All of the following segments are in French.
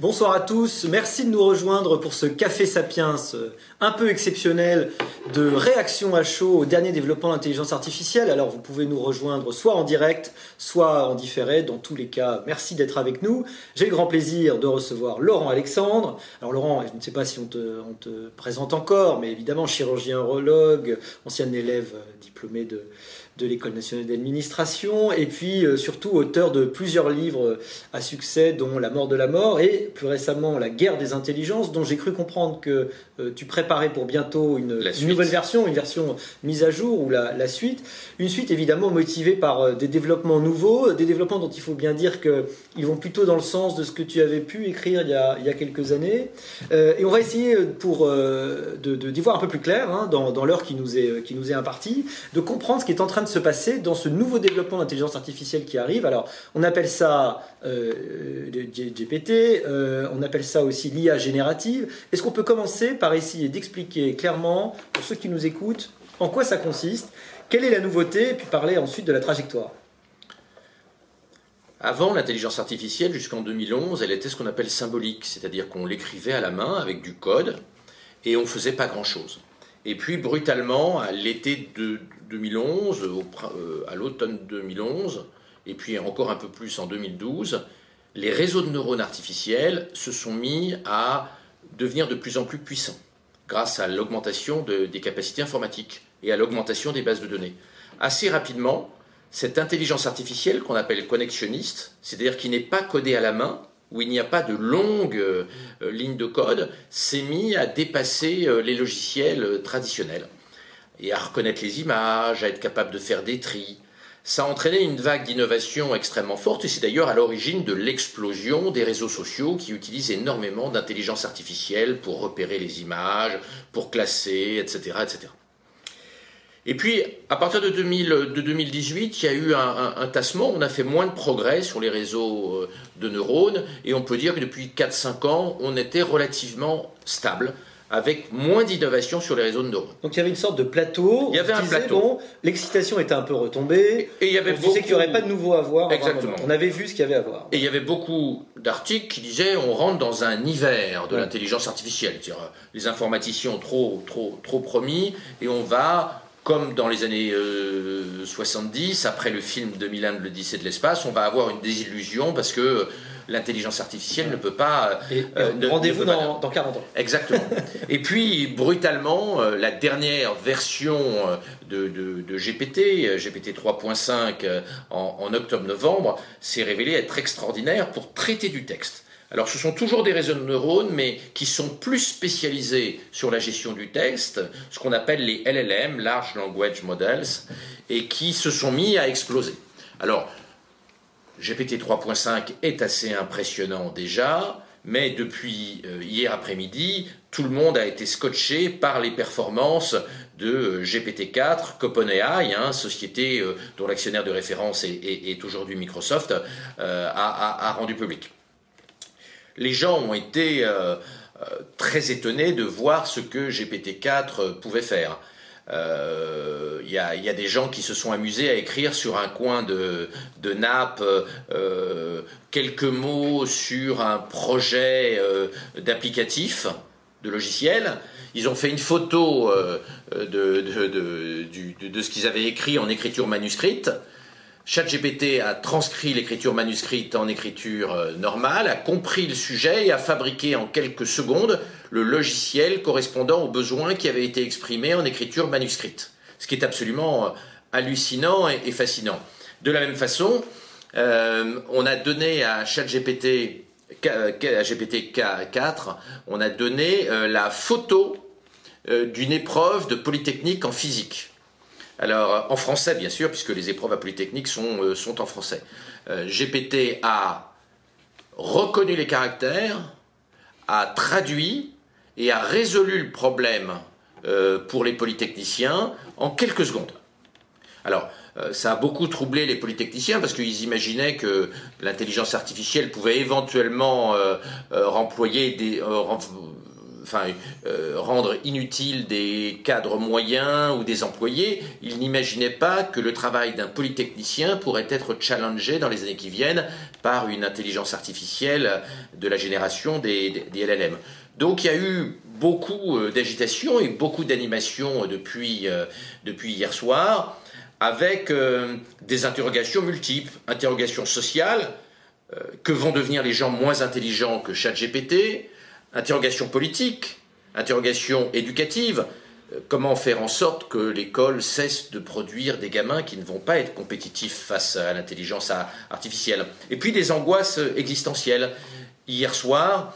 Bonsoir à tous, merci de nous rejoindre pour ce Café Sapiens euh, un peu exceptionnel de réaction à chaud au dernier développement de l'intelligence artificielle. Alors vous pouvez nous rejoindre soit en direct, soit en différé. Dans tous les cas, merci d'être avec nous. J'ai le grand plaisir de recevoir Laurent Alexandre. Alors Laurent, je ne sais pas si on te, on te présente encore, mais évidemment chirurgien urologue, ancien élève euh, diplômé de, de l'École nationale d'administration, et puis euh, surtout auteur de plusieurs livres à succès, dont La mort de la mort, et plus récemment La guerre des intelligences, dont j'ai cru comprendre que euh, tu préparais pour bientôt une, nouvelle version, une version mise à jour, ou la, suite. Une suite évidemment motivée par euh, des développements nouveaux, des développements dont il faut bien dire qu'ils vont plutôt dans le sens de ce que tu avais pu écrire il y a, il y a quelques années. et on va essayer pour d'y de, voir un peu plus clair, hein, dans, dans l'heure qui, nous est, qui nous est impartie, de comprendre ce qui est en train de se passer dans ce nouveau développement d'intelligence artificielle qui arrive. Alors, on appelle ça euh, GPT, euh, on appelle ça aussi l'IA générative. Est-ce qu'on peut commencer par essayer d'expliquer clairement, pour ceux qui nous écoutent, en quoi ça consiste, quelle est la nouveauté, et puis parler ensuite de la trajectoire? Avant, l'intelligence artificielle, jusqu'en 2011, elle était ce qu'on appelle symbolique, c'est-à-dire qu'on l'écrivait à la main avec du code et on ne faisait pas grand-chose. Et puis, brutalement, à l'été de 2011, euh, à l'automne 2011, et puis encore un peu plus en 2012, les réseaux de neurones artificiels se sont mis à devenir de plus en plus puissants grâce à l'augmentation des capacités informatiques et à l'augmentation des bases de données. Assez rapidement, cette intelligence artificielle qu'on appelle connexionniste, c'est-à-dire qui n'est pas codée à la main, où il n'y a pas de longues euh, lignes de code, s'est mis à dépasser euh, les logiciels traditionnels et à reconnaître les images, à être capable de faire des tris. Ça a entraîné une vague d'innovation extrêmement forte et c'est d'ailleurs à l'origine de l'explosion des réseaux sociaux qui utilisent énormément d'intelligence artificielle pour repérer les images, pour classer, etc. etc. Et puis, à partir de, 2018, il y a eu un, un, tassement, on a fait moins de progrès sur les réseaux euh, de neurones, et on peut dire que depuis 4-5 ans, on était relativement stable avec moins d'innovation sur les réseaux de neurones. Donc il y avait une sorte de plateau. Il y avait un plateau. l'excitation était un peu retombée. Et il y avait on qu'il n'y aurait pas de nouveau à voir. Exactement. On avait vu ce qu'il y avait à voir. Et il y avait beaucoup d'articles qui disaient on rentre dans un hiver de l'intelligence artificielle. C'est-à-dire euh, les informaticiens ont trop, trop, trop promis et on va comme dans les années 70, euh, après le film 2001 de l'Odyssée de l'espace, on va avoir une désillusion parce que l'intelligence artificielle ne peut pas... Euh, euh, rendez-vous dans, 40 ans. Exactement. et puis, brutalement, euh, la dernière version de, GPT, GPT 3.5 en, octobre-novembre, s'est révélée être extraordinaire pour traiter du texte. Alors ce sont toujours des réseaux de neurones, mais qui sont plus spécialisés sur la gestion du texte, ce qu'on appelle les LLM, Large Language Models, et qui se sont mis à exploser. Alors, GPT 3.5 est assez impressionnant déjà, mais depuis euh, hier après-midi, tout le monde a été scotché par les performances de euh, GPT-4 qu'OpenAI, hein, société euh, dont l'actionnaire de référence est, aujourd'hui Microsoft, a, rendu public. Les gens ont été très étonnés de voir ce que GPT-4 pouvait faire. Il euh, y, a, des gens qui se sont amusés à écrire sur un coin de, nappe euh, quelques mots sur un projet euh, d'applicatif, de logiciel. Ils ont fait une photo de, ce qu'ils avaient écrit en écriture manuscrite. ChatGPT a transcrit l'écriture manuscrite en écriture euh, normale, a compris le sujet et a fabriqué en quelques secondes le logiciel correspondant aux besoins qui avaient été exprimés en écriture manuscrite. Ce qui est absolument euh, hallucinant et, fascinant. De la même façon, euh, on a donné à ChatGPT à GPT 4, on a donné la photo d'une épreuve de Polytechnique en physique. Alors, euh, en français, bien sûr, puisque les épreuves à Polytechnique sont, euh, en français. Euh, GPT a reconnu les caractères, a traduit et a résolu le problème pour les polytechniciens en quelques secondes. Alors, ça a beaucoup troublé les polytechniciens parce qu'ils imaginaient que l'intelligence artificielle pouvait éventuellement remployer des, enfin, rendre inutile des cadres moyens ou des employés, il n'imaginait pas que le travail d'un polytechnicien pourrait être challengé dans les années qui viennent par une intelligence artificielle de la génération des, LLM. Donc il y a eu beaucoup d'agitation et beaucoup d'animation depuis, depuis hier soir avec euh, des interrogations multiples, interrogations sociales, euh, que vont devenir les gens moins intelligents que ChatGPT, interrogations politiques, interrogations éducatives, euh, comment faire en sorte que l'école cesse de produire des gamins qui ne vont pas être compétitifs face à l'intelligence artificielle, et puis des angoisses existentielles. Hier soir,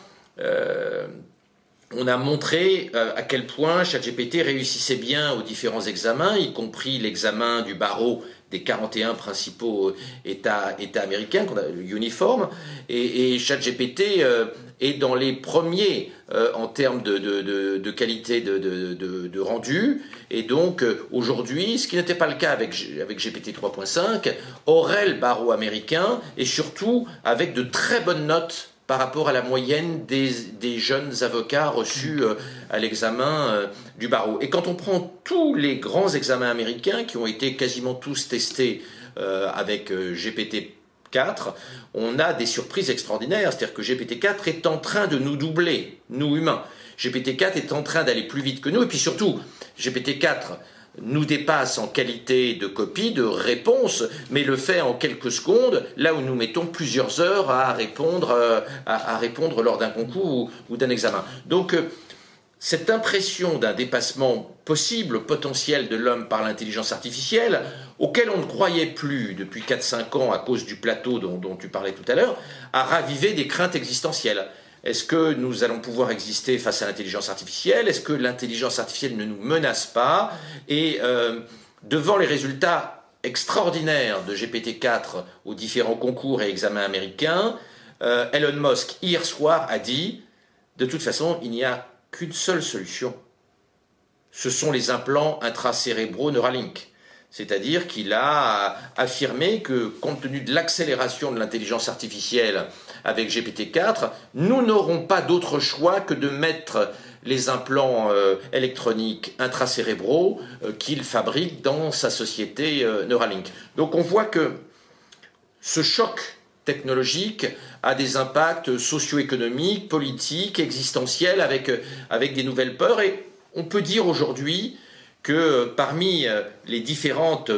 on a montré euh, à quel point ChatGPT réussissait bien aux différents examens, y compris l'examen du barreau des 41 principaux États, États américains, qu'on a uniforme, et, et ChatGPT euh, est dans les premiers euh, en termes de, qualité de, rendu, et donc aujourd'hui, ce qui n'était pas le cas avec, avec GPT 3.5, aurait le barreau américain, et surtout avec de très bonnes notes par rapport à la moyenne des, jeunes avocats reçus euh, à l'examen euh, du barreau. Et quand on prend tous les grands examens américains qui ont été quasiment tous testés euh, avec GPT 4, on a des surprises extraordinaires. C'est-à-dire que GPT-4 est en train de nous doubler, nous humains. GPT-4 est en train d'aller plus vite que nous. Et puis surtout, GPT-4 nous dépasse en qualité de copie, de réponse, mais le fait en quelques secondes, là où nous mettons plusieurs heures à répondre, euh, à, répondre lors d'un concours ou, d'un examen. Donc, euh, cette impression d'un dépassement possible, potentiel de l'homme par l'intelligence artificielle, auquel on ne croyait plus depuis 4-5 ans à cause du plateau dont, dont tu parlais tout à l'heure, a ravivé des craintes existentielles. Est-ce que nous allons pouvoir exister face à l'intelligence artificielle? Est-ce que l'intelligence artificielle ne nous menace pas? Et euh, devant les résultats extraordinaires de GPT-4 aux différents concours et examens américains, euh, Elon Musk, hier soir, a dit, de toute façon, il n'y a qu'une seule solution. Ce sont les implants intracérébraux Neuralink. C'est-à-dire qu'il a affirmé que, compte tenu de l'accélération de l'intelligence artificielle avec GPT-4, nous n'aurons pas d'autre choix que de mettre les implants euh, électroniques intracérébraux euh, qu'il fabrique dans sa société euh, Neuralink. Donc on voit que ce choc technologique a des impacts socio-économiques, politiques, existentiels avec, avec des nouvelles peurs et on peut dire aujourd'hui que parmi les différentes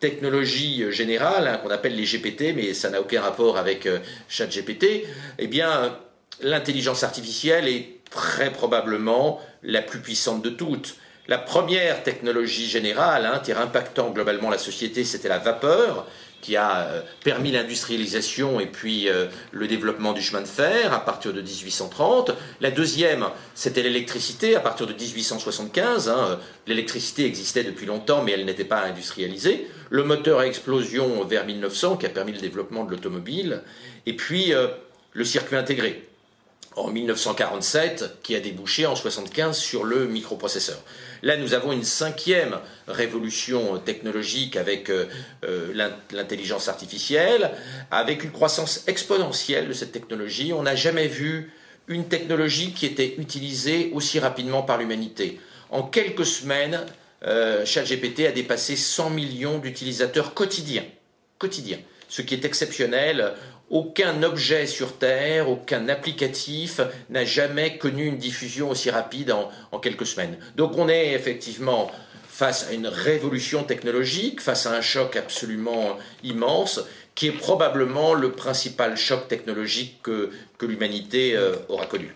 technologie euh, générale, hein, qu'on appelle les GPT, mais ça n'a aucun rapport avec euh, ChatGPT, eh bien, l'intelligence artificielle est très probablement la plus puissante de toutes. La première technologie générale, hein, impactant globalement la société, c'était la vapeur qui a euh, permis l'industrialisation et puis euh, le développement du chemin de fer à partir de 1830. La deuxième, c'était l'électricité à partir de 1875. Hein. L'électricité existait depuis longtemps, mais elle n'était pas industrialisée. Le moteur à explosion vers 1900 qui a permis le développement de l'automobile. Et puis euh, le circuit intégré en 1947 qui a débouché en 1975 sur le microprocesseur. Là, nous avons une cinquième révolution technologique avec euh, euh, l'intelligence artificielle, avec une croissance exponentielle de cette technologie. On n'a jamais vu une technologie qui était utilisée aussi rapidement par l'humanité. En quelques semaines, euh, ChatGPT a dépassé 100 millions d'utilisateurs quotidiens. Quotidiens. Ce qui est exceptionnel. Aucun objet sur Terre, aucun applicatif n'a jamais connu une diffusion aussi rapide en, quelques semaines. Donc on est effectivement face à une révolution technologique, face à un choc absolument immense, qui est probablement le principal choc technologique que, l'humanité euh, aura connu.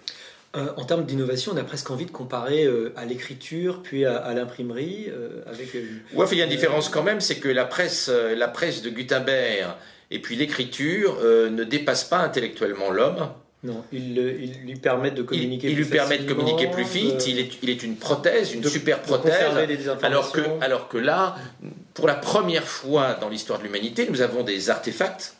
Euh, en termes d'innovation, on a presque envie de comparer euh, à l'écriture, puis à, l'imprimerie. avec, ouais, il y a une différence quand même, c'est que la presse, la presse de Gutenberg et puis l'écriture euh, ne dépasse pas intellectuellement l'homme. Non, il, lui permet de communiquer il, plus lui permet de communiquer plus vite, il, est, il, est, une prothèse, une super prothèse. Alors que, alors que là, pour la première fois dans l'histoire de l'humanité, nous avons des artefacts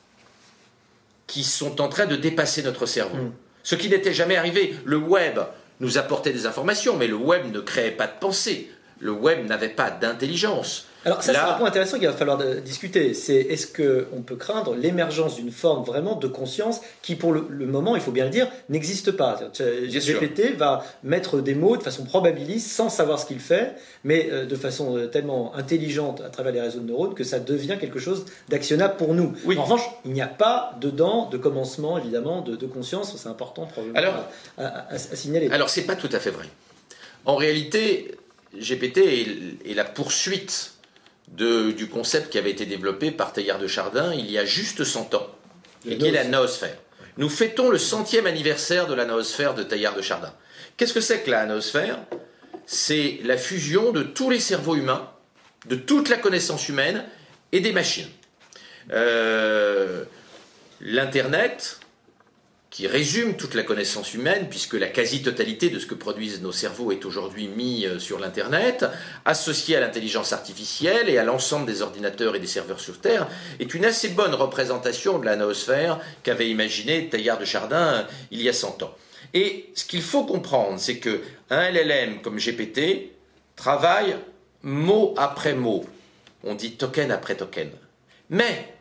qui sont en train de dépasser notre cerveau. Hmm. Ce qui n'était jamais arrivé. Le web nous apportait des informations, mais le web ne créait pas de pensée le web n'avait pas d'intelligence. Alors ça, c'est un point intéressant qu'il va falloir discuter. C'est est-ce qu'on peut craindre l'émergence d'une forme vraiment de conscience qui, pour le, moment, il faut bien le dire, n'existe pas? GPT va mettre des mots de façon probabiliste, sans savoir ce qu'il fait, mais euh, de façon euh, tellement intelligente à travers les réseaux de neurones que ça devient quelque chose d'actionnable pour nous. En revanche, il n'y a pas dedans de commencement, évidemment, de, conscience. C'est important probablement alors, à, à, signaler. Alors c'est pas tout à fait vrai. En réalité, GPT est la poursuite du concept qui avait été développé par Teilhard de Chardin il y a juste 100 ans, et qui est la noosphère. Nous fêtons le centième anniversaire de la noosphère de Teilhard de Chardin. Qu'est-ce que c'est que la noosphère? C'est la fusion de tous les cerveaux humains, de toute la connaissance humaine et des machines. Euh, L'Internet, qui résume toute la connaissance humaine, puisque la quasi-totalité de ce que produisent nos cerveaux est aujourd'hui mis euh, sur l'Internet, associé à l'intelligence artificielle et à l'ensemble des ordinateurs et des serveurs sur Terre, est une assez bonne représentation de la noosphère qu'avait imaginé Teilhard de Chardin euh, il y a 100 ans. Et ce qu'il faut comprendre, c'est que un LLM comme GPT travaille mot après mot. On dit token après token. Mais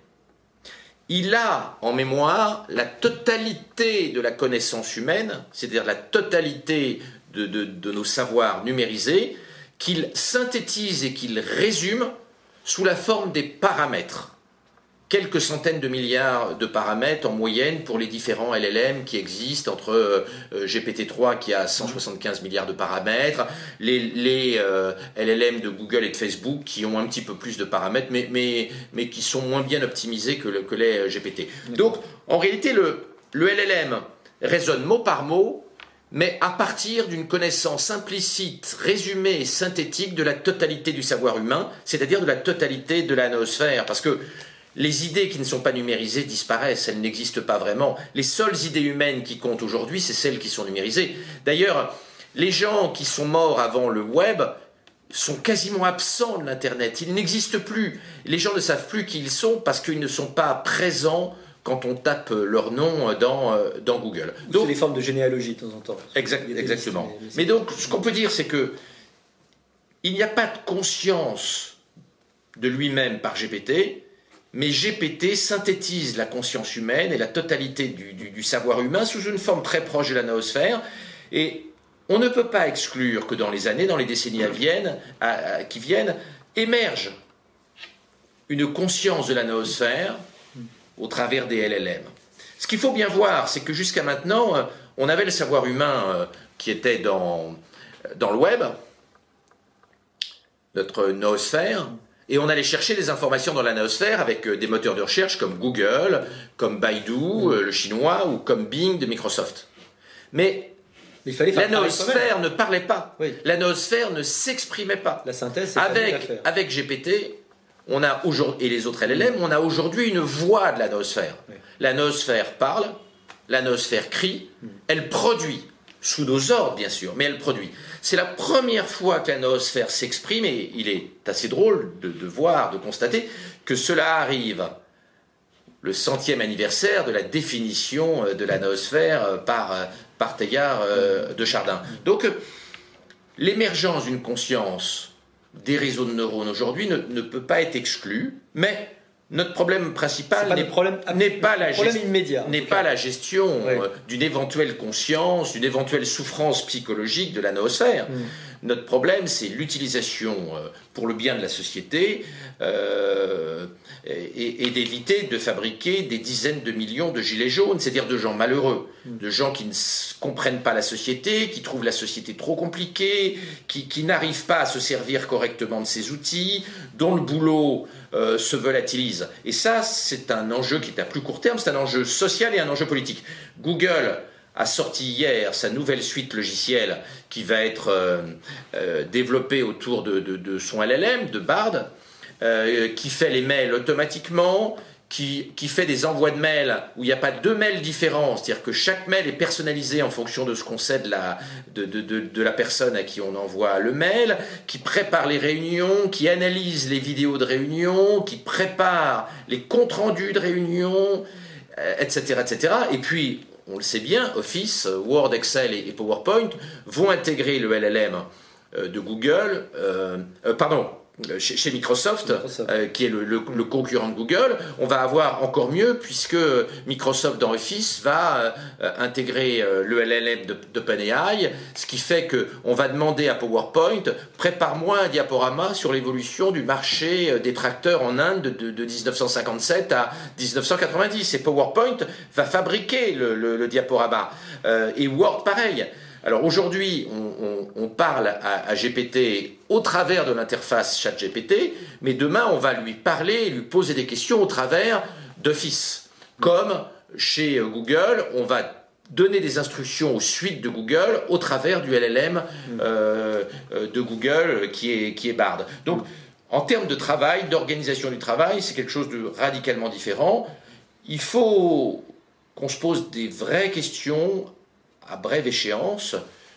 il a en mémoire la totalité de la connaissance humaine, c'est-à-dire la totalité de, nos savoirs numérisés, qu'il synthétise et qu'il résume sous la forme des paramètres quelques centaines de milliards de paramètres en moyenne pour les différents LLM qui existent, entre euh, euh, GPT-3 qui a 175 milliards de paramètres, les, euh, LLM de Google et de Facebook qui ont un petit peu plus de paramètres, mais, mais, mais qui sont moins bien optimisés que, que les GPT. Donc, en réalité, le, le LLM résonne mot par mot, mais à partir d'une connaissance implicite, résumée et synthétique de la totalité du savoir humain, c'est-à-dire de la totalité de la noosphère. Parce que les idées qui ne sont pas numérisées disparaissent, elles n'existent pas vraiment. Les seules idées humaines qui comptent aujourd'hui, c'est celles qui sont numérisées. D'ailleurs, les gens qui sont morts avant le web sont quasiment absents de l'Internet. Ils n'existent plus. Les gens ne savent plus qui ils sont parce qu'ils ne sont pas présents quand on tape leur nom dans, euh, dans Google. Donc, c'est des formes de généalogie de temps en temps. exactement. Mais donc, ce qu'on peut dire, c'est que il n'y a pas de conscience de lui-même par GPT, mais GPT synthétise la conscience humaine et la totalité du, savoir humain sous une forme très proche de la noosphère. Et on ne peut pas exclure que dans les années, dans les décennies qui viennent, émerge une conscience de la noosphère au travers des LLM. Ce qu'il faut bien voir, c'est que jusqu'à maintenant, euh, on avait le savoir humain euh, qui était dans, dans le web, notre noosphère, et on allait chercher des informations dans la noosphère avec euh, des moteurs de recherche comme Google, comme Baidu, mm. euh, le chinois, ou comme Bing de Microsoft. Mais il fallait la noosphère ne parlait pas. La noosphère ne s'exprimait pas. La synthèse, avec, avec GPT, on a et les autres LLM, on a aujourd'hui une voix de la noosphère. La noosphère parle, la noosphère crie, mm. elle produit sous nos ordres bien sûr, mais elle produit. C'est la première fois que la noosphère s'exprime et il est assez drôle de, voir, de constater que cela arrive le centième anniversaire de la définition euh, de la noosphère euh, par, euh, par de Chardin. Donc l'émergence d'une conscience des réseaux de neurones aujourd'hui ne, ne peut pas être exclue, mais notre problème principal n'est pas, la n'est pas la gestion euh, d'une éventuelle conscience, d'une éventuelle souffrance psychologique de la noosphère. Mm. Notre problème, c'est l'utilisation euh, pour le bien de la société euh, et, d'éviter de fabriquer des dizaines de millions de gilets jaunes, c'est-à-dire de gens malheureux, mm. de gens qui ne comprennent pas la société, qui trouvent la société trop compliquée, qui, qui n'arrivent pas à se servir correctement de ces outils, dont le boulot euh, se volatilise. Et ça, c'est un enjeu qui est à plus court terme, c'est un enjeu social et un enjeu politique. Google a sorti hier sa nouvelle suite logicielle qui va être euh, euh, développée autour de, son LLM, de Bard, euh, qui fait les mails automatiquement, qui, fait des envois de mails où il n'y a pas deux mails différents, c'est-à-dire que chaque mail est personnalisé en fonction de ce qu'on sait de la, de, la personne à qui on envoie le mail, qui prépare les réunions, qui analyse les vidéos de réunion, qui prépare les comptes rendus de réunion, etc., etc. Et puis, on le sait bien, Office, Word, Excel et, PowerPoint vont intégrer le LLM de Google, pardon, euh, chez, Microsoft, euh, qui est le, concurrent de Google, on va avoir encore mieux puisque Microsoft dans Office va euh, intégrer le LLM d'OpenAI, ce qui fait qu'on va demander à PowerPoint prépare-moi un diaporama sur l'évolution du marché des tracteurs en Inde de, 1957 à 1990. Et PowerPoint va fabriquer le, diaporama. et Word pareil. Alors aujourd'hui, on, parle à, GPT au travers de l'interface ChatGPT, mais demain, on va lui parler et lui poser des questions au travers d'Office. Comme chez Google, on va donner des instructions aux suites de Google au travers du LLM euh, euh, de Google qui est, qui est Bard. Donc, en termes de travail, d'organisation du travail, c'est quelque chose de radicalement différent. Il faut qu'on se pose des vraies questions à brève échéance,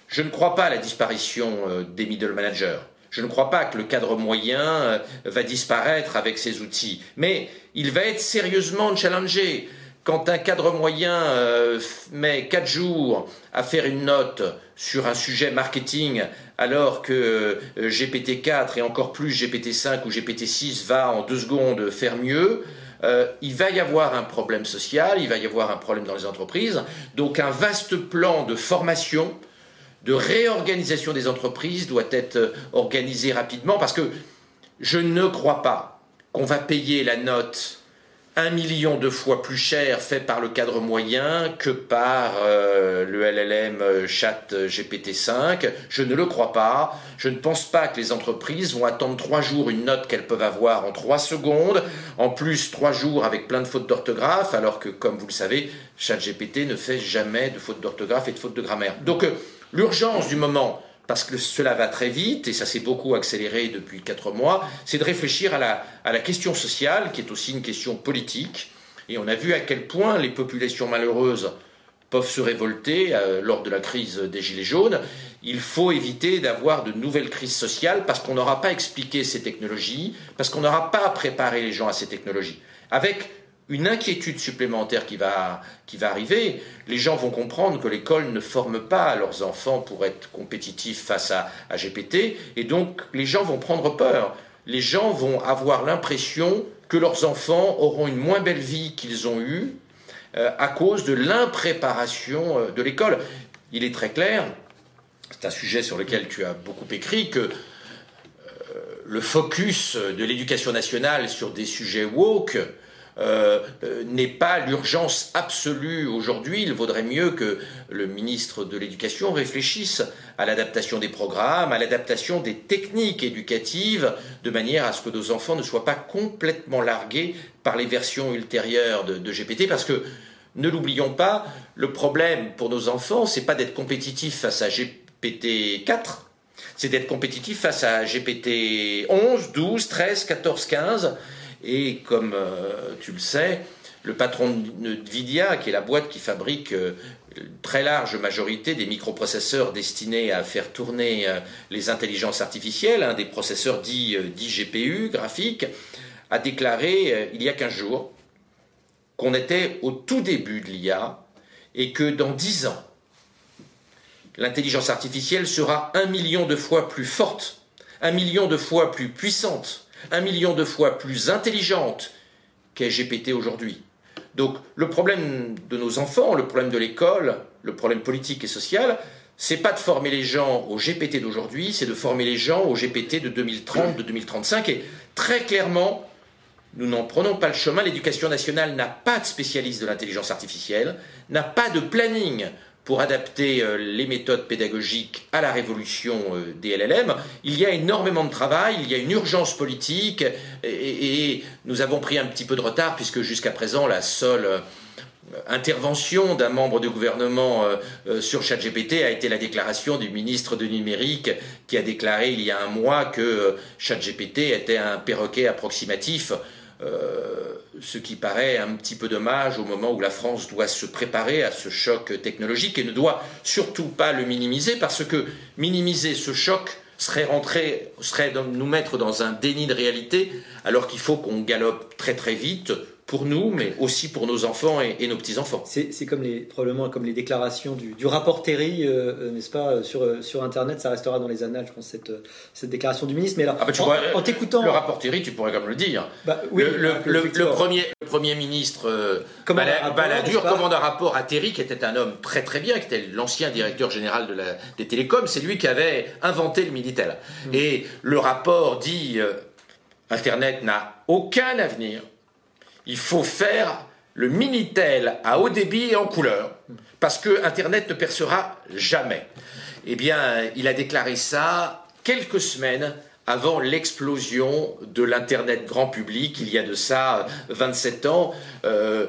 je ne crois pas à la disparition euh, des middle managers. Je ne crois pas que le cadre moyen euh, va disparaître avec ces outils. Mais il va être sérieusement challengé. Quand un cadre moyen euh, met quatre jours à faire une note sur un sujet marketing, alors que GPT-4 et encore plus GPT-5 ou GPT-6 va en deux secondes faire mieux, euh, il va y avoir un problème social, il va y avoir un problème dans les entreprises. Donc un vaste plan de formation, de réorganisation des entreprises doit être euh, organisé rapidement parce que je ne crois pas qu'on va payer la note un million de fois plus cher fait par le cadre moyen que par euh, le LLM euh, chat euh, GPT-5. Je ne le crois pas. Je ne pense pas que les entreprises vont attendre trois jours une note qu'elles peuvent avoir en trois secondes. En plus, trois jours avec plein de fautes d'orthographe, alors que, comme vous le savez, chat GPT ne fait jamais de fautes d'orthographe et de fautes de grammaire. Donc, l'urgence du moment, parce que cela va très vite, et ça s'est beaucoup accéléré depuis quatre mois, c'est de réfléchir à la, question sociale, qui est aussi une question politique. Et on a vu à quel point les populations malheureuses peuvent se révolter euh, lors de la crise des Gilets jaunes. Il faut éviter d'avoir de nouvelles crises sociales parce qu'on n'aura pas expliqué ces technologies, parce qu'on n'aura pas préparé les gens à ces technologies. Avec une inquiétude supplémentaire qui va, qui va arriver. Les gens vont comprendre que l'école ne forme pas leurs enfants pour être compétitifs face à, GPT, et donc les gens vont prendre peur. Les gens vont avoir l'impression que leurs enfants auront une moins belle vie qu'ils ont eue euh, à cause de l'impréparation euh, de l'école. Il est très clair, c'est un sujet sur lequel tu as beaucoup écrit, que euh, le focus de l'éducation nationale sur des sujets woke euh, euh, n'est pas l'urgence absolue aujourd'hui. Il vaudrait mieux que le ministre de l'Éducation réfléchisse à l'adaptation des programmes, à l'adaptation des techniques éducatives, de manière à ce que nos enfants ne soient pas complètement largués par les versions ultérieures de, GPT, parce que ne l'oublions pas, le problème pour nos enfants, c'est pas d'être compétitif face à GPT 4, c'est d'être compétitif face à GPT 11, 12, 13, 14, 15 et comme euh, tu le sais, le patron de Nvidia, qui est la boîte qui fabrique une euh, très large majorité des microprocesseurs destinés à faire tourner euh, les intelligences artificielles, un des processeurs dits, GPU graphiques, a déclaré il y a 15 jours qu'on était au tout début de l'IA et que dans 10 ans, l'intelligence artificielle sera un million de fois plus forte, un million de fois plus puissante un million de fois plus intelligente qu'est GPT aujourd'hui. Donc le problème de nos enfants, le problème de l'école, le problème politique et social, c'est pas de former les gens au GPT d'aujourd'hui, c'est de former les gens au GPT de 2030, de 2035. Et très clairement, nous n'en prenons pas le chemin. L'éducation nationale n'a pas de spécialiste de l'intelligence artificielle, n'a pas de planning pour adapter euh, les méthodes pédagogiques à la révolution euh, des LLM. Il y a énormément de travail, il y a une urgence politique, et, nous avons pris un petit peu de retard, puisque jusqu'à présent, la seule euh, intervention d'un membre du gouvernement sur ChatGPT a été la déclaration du ministre du numérique qui a déclaré il y a un mois que ChatGPT était un perroquet approximatif. Ce qui paraît un petit peu dommage au moment où la France doit se préparer à ce choc technologique et ne doit surtout pas le minimiser parce que minimiser ce choc serait, rentrer, serait nous mettre dans un déni de réalité alors qu'il faut qu'on galope très très vite pour nous, mais aussi pour nos enfants et, nos petits-enfants. C'est comme les, probablement comme les déclarations du, du rapport Terry, euh, euh, n'est-ce pas, sur, sur Internet, ça restera dans les annales, je pense, cette, cette déclaration du ministre. Mais alors, ah bah, en, t'écoutant... Le rapport Terry, tu pourrais comme le dire. Bah, oui, le, le, premier, le premier ministre euh, Balladur commande un rapport à Terry, qui était un homme très très bien, qui était l'ancien directeur général de la, des télécoms, c'est lui qui avait inventé le Minitel. Hmm. Et le rapport dit... Internet n'a aucun avenir. Il faut faire le Minitel à haut débit et en couleur, parce que Internet ne percera jamais. Eh bien, il a déclaré ça quelques semaines avant l'explosion de l'Internet grand public, il y a de ça 27 ans, euh,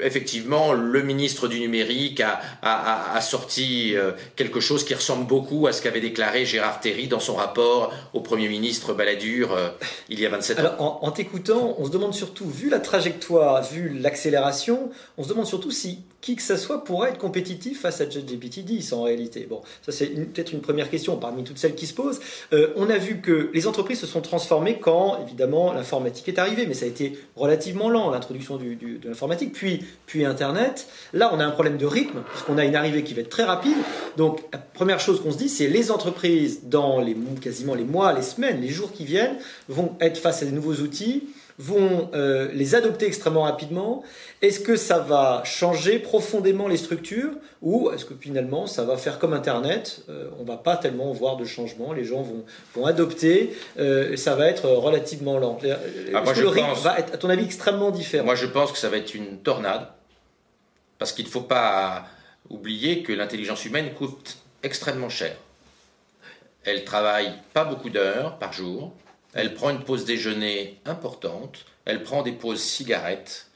effectivement, le ministre du numérique a, sorti euh, quelque chose qui ressemble beaucoup à ce qu'avait déclaré Gérard Terry dans son rapport au Premier ministre Balladur euh, il y a 27 ans. Alors, en, en t'écoutant, on se demande surtout, vu la trajectoire, vu l'accélération, on se demande surtout si qui que ce soit pourrait être compétitif face à ChatGPT 10 en réalité. Bon, ça c'est peut-être une première question parmi toutes celles qui se posent. on a vu que les entreprises se sont transformées quand, évidemment, l'informatique est arrivée, mais ça a été relativement lent, l'introduction de l'informatique, puis, puis Internet. Là, on a un problème de rythme, puisqu'on a une arrivée qui va être très rapide. Donc, la première chose qu'on se dit, c'est les entreprises, dans les, quasiment les mois, les semaines, les jours qui viennent, vont être face à des nouveaux outils vont euh, les adopter extrêmement rapidement Est-ce que ça va changer profondément les structures ou est-ce que finalement ça va faire comme Internet euh, On va pas tellement voir de changement, les gens vont, vont adopter, euh, ça va être relativement lent. Ah, moi, je le rythme va être, à ton avis, extrêmement différent? Moi je pense que ça va être une tornade parce qu'il ne faut pas oublier que l'intelligence humaine coûte extrêmement cher. Elle travaille pas beaucoup d'heures par jour, elle prend une pause déjeuner importante, elle prend des pauses cigarettes,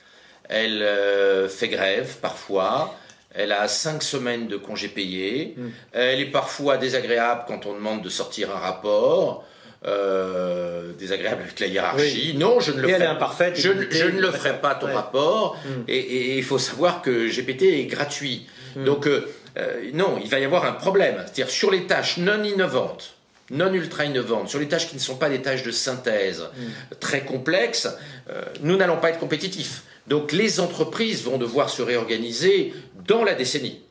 elle euh, fait grève parfois, elle a cinq semaines de congés payés, mm. elle est parfois désagréable quand on demande de sortir un rapport. Euh, désagréable avec la hiérarchie. Non, je ne le, ferai, je, je, ne le ferai pas ton rapport. Mm. Et il faut savoir que GPT est gratuit. Mm. Donc euh, non, il va y avoir un problème. C'est-à-dire sur les tâches non innovantes, non ultra innovantes, sur les tâches qui ne sont pas des tâches de synthèse mm. très complexes, euh, nous n'allons pas être compétitifs. Donc les entreprises vont devoir se réorganiser dans la décennie.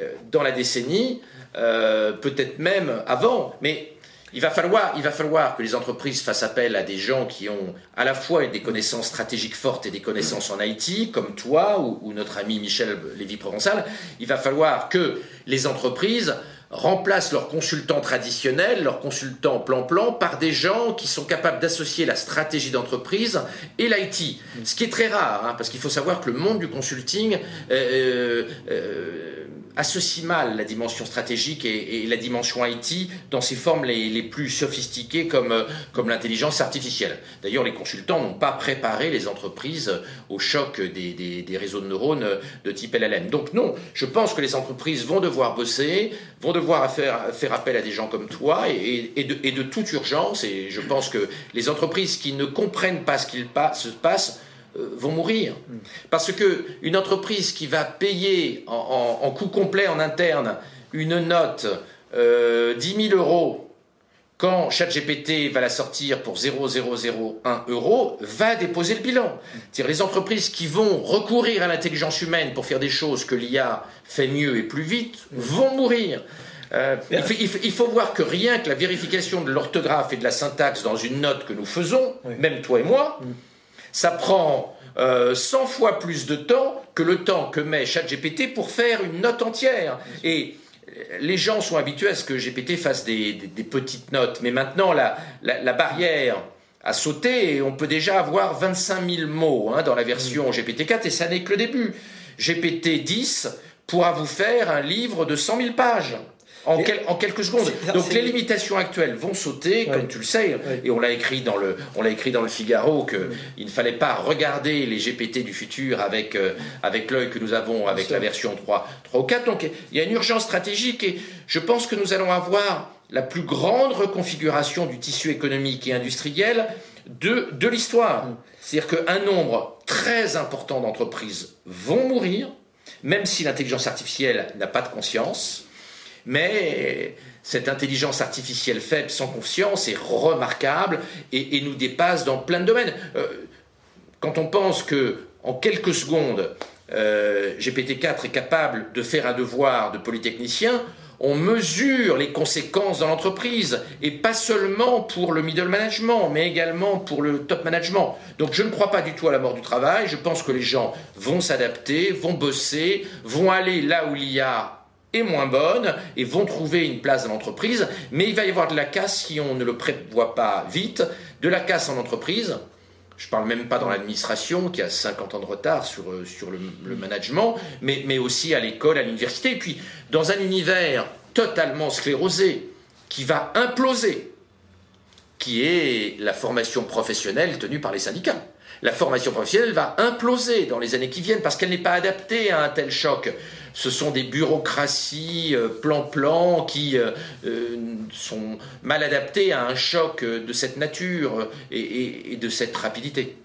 Euh, dans la décennie, euh, peut-être même avant, mais il va, falloir, il va falloir que les entreprises fassent appel à des gens qui ont à la fois des connaissances stratégiques fortes et des connaissances en IT, comme toi ou, ou notre ami Michel Lévy-Provençal. Il va falloir que les entreprises remplacent leurs consultants traditionnels, leurs consultants plan-plan, par des gens qui sont capables d'associer la stratégie d'entreprise et l'IT. Ce qui est très rare, hein, parce qu'il faut savoir que le monde du consulting euh, euh, euh, associe mal la dimension stratégique et, la dimension IT dans ses formes les, plus sophistiquées comme, euh, comme l'intelligence artificielle. D'ailleurs, les consultants n'ont pas préparé les entreprises au choc des, des, réseaux de neurones de type LLM. Donc non, je pense que les entreprises vont devoir bosser, vont devoir faire, faire appel à des gens comme toi et, et, de, et de toute urgence. Et je pense que les entreprises qui ne comprennent pas ce qu'il se passe vont mourir. Parce que une entreprise qui va payer en, coût complet en interne une note euh, 10 000 euros quand ChatGPT va la sortir pour 0,001 euros, va déposer le bilan. C'est-à-dire les entreprises qui vont recourir à l'intelligence humaine pour faire des choses que l'IA fait mieux et plus vite vont mourir. Euh, il, faut, voir que rien que la vérification de l'orthographe et de la syntaxe dans une note que nous faisons, même toi et moi, mm ça prend 100 euh, fois plus de temps que le temps que met ChatGPT pour faire une note entière. Et les gens sont habitués à ce que GPT fasse des, petites notes, mais maintenant la, barrière a sauté et on peut déjà avoir 25 000 mots hein, dans la version GPT-4 et ça n'est que le début. GPT-10 pourra vous faire un livre de 100 000 pages en, quelques secondes. Donc les limitations actuelles vont sauter, comme tu le sais, et on l'a écrit dans le, on l'a écrit dans le Figaro que il ne fallait pas regarder les GPT du futur avec euh, avec l'œil que nous avons avec la version 3, 3 ou 4. Donc il y a une urgence stratégique et je pense que nous allons avoir la plus grande reconfiguration du tissu économique et industriel de, de l'histoire. C'est-à-dire qu'un nombre très important d'entreprises vont mourir, même si l'intelligence artificielle n'a pas de conscience mais cette intelligence artificielle faible, sans conscience, est remarquable et, nous dépasse dans plein de domaines. Euh, quand on pense que en quelques secondes, euh, GPT-4 est capable de faire un devoir de polytechnicien, on mesure les conséquences dans l'entreprise, et pas seulement pour le middle management, mais également pour le top management. Donc je ne crois pas du tout à la mort du travail, je pense que les gens vont s'adapter, vont bosser, vont aller là où l'IA moins bonne, et vont trouver une place dans l'entreprise, mais il va y avoir de la casse si on ne le prévoit pas vite, de la casse en entreprise, je ne parle même pas dans l'administration qui a 50 ans de retard sur, euh, sur le, management, mais, mais aussi à l'école, à l'université. Et puis, dans un univers totalement sclérosé, qui va imploser, qui est la formation professionnelle tenue par les syndicats. La formation professionnelle va imploser dans les années qui viennent parce qu'elle n'est pas adaptée à un tel choc. Ce sont des bureaucraties euh, plan-plan qui euh, euh, sont mal adaptées à un choc de cette nature et, de cette rapidité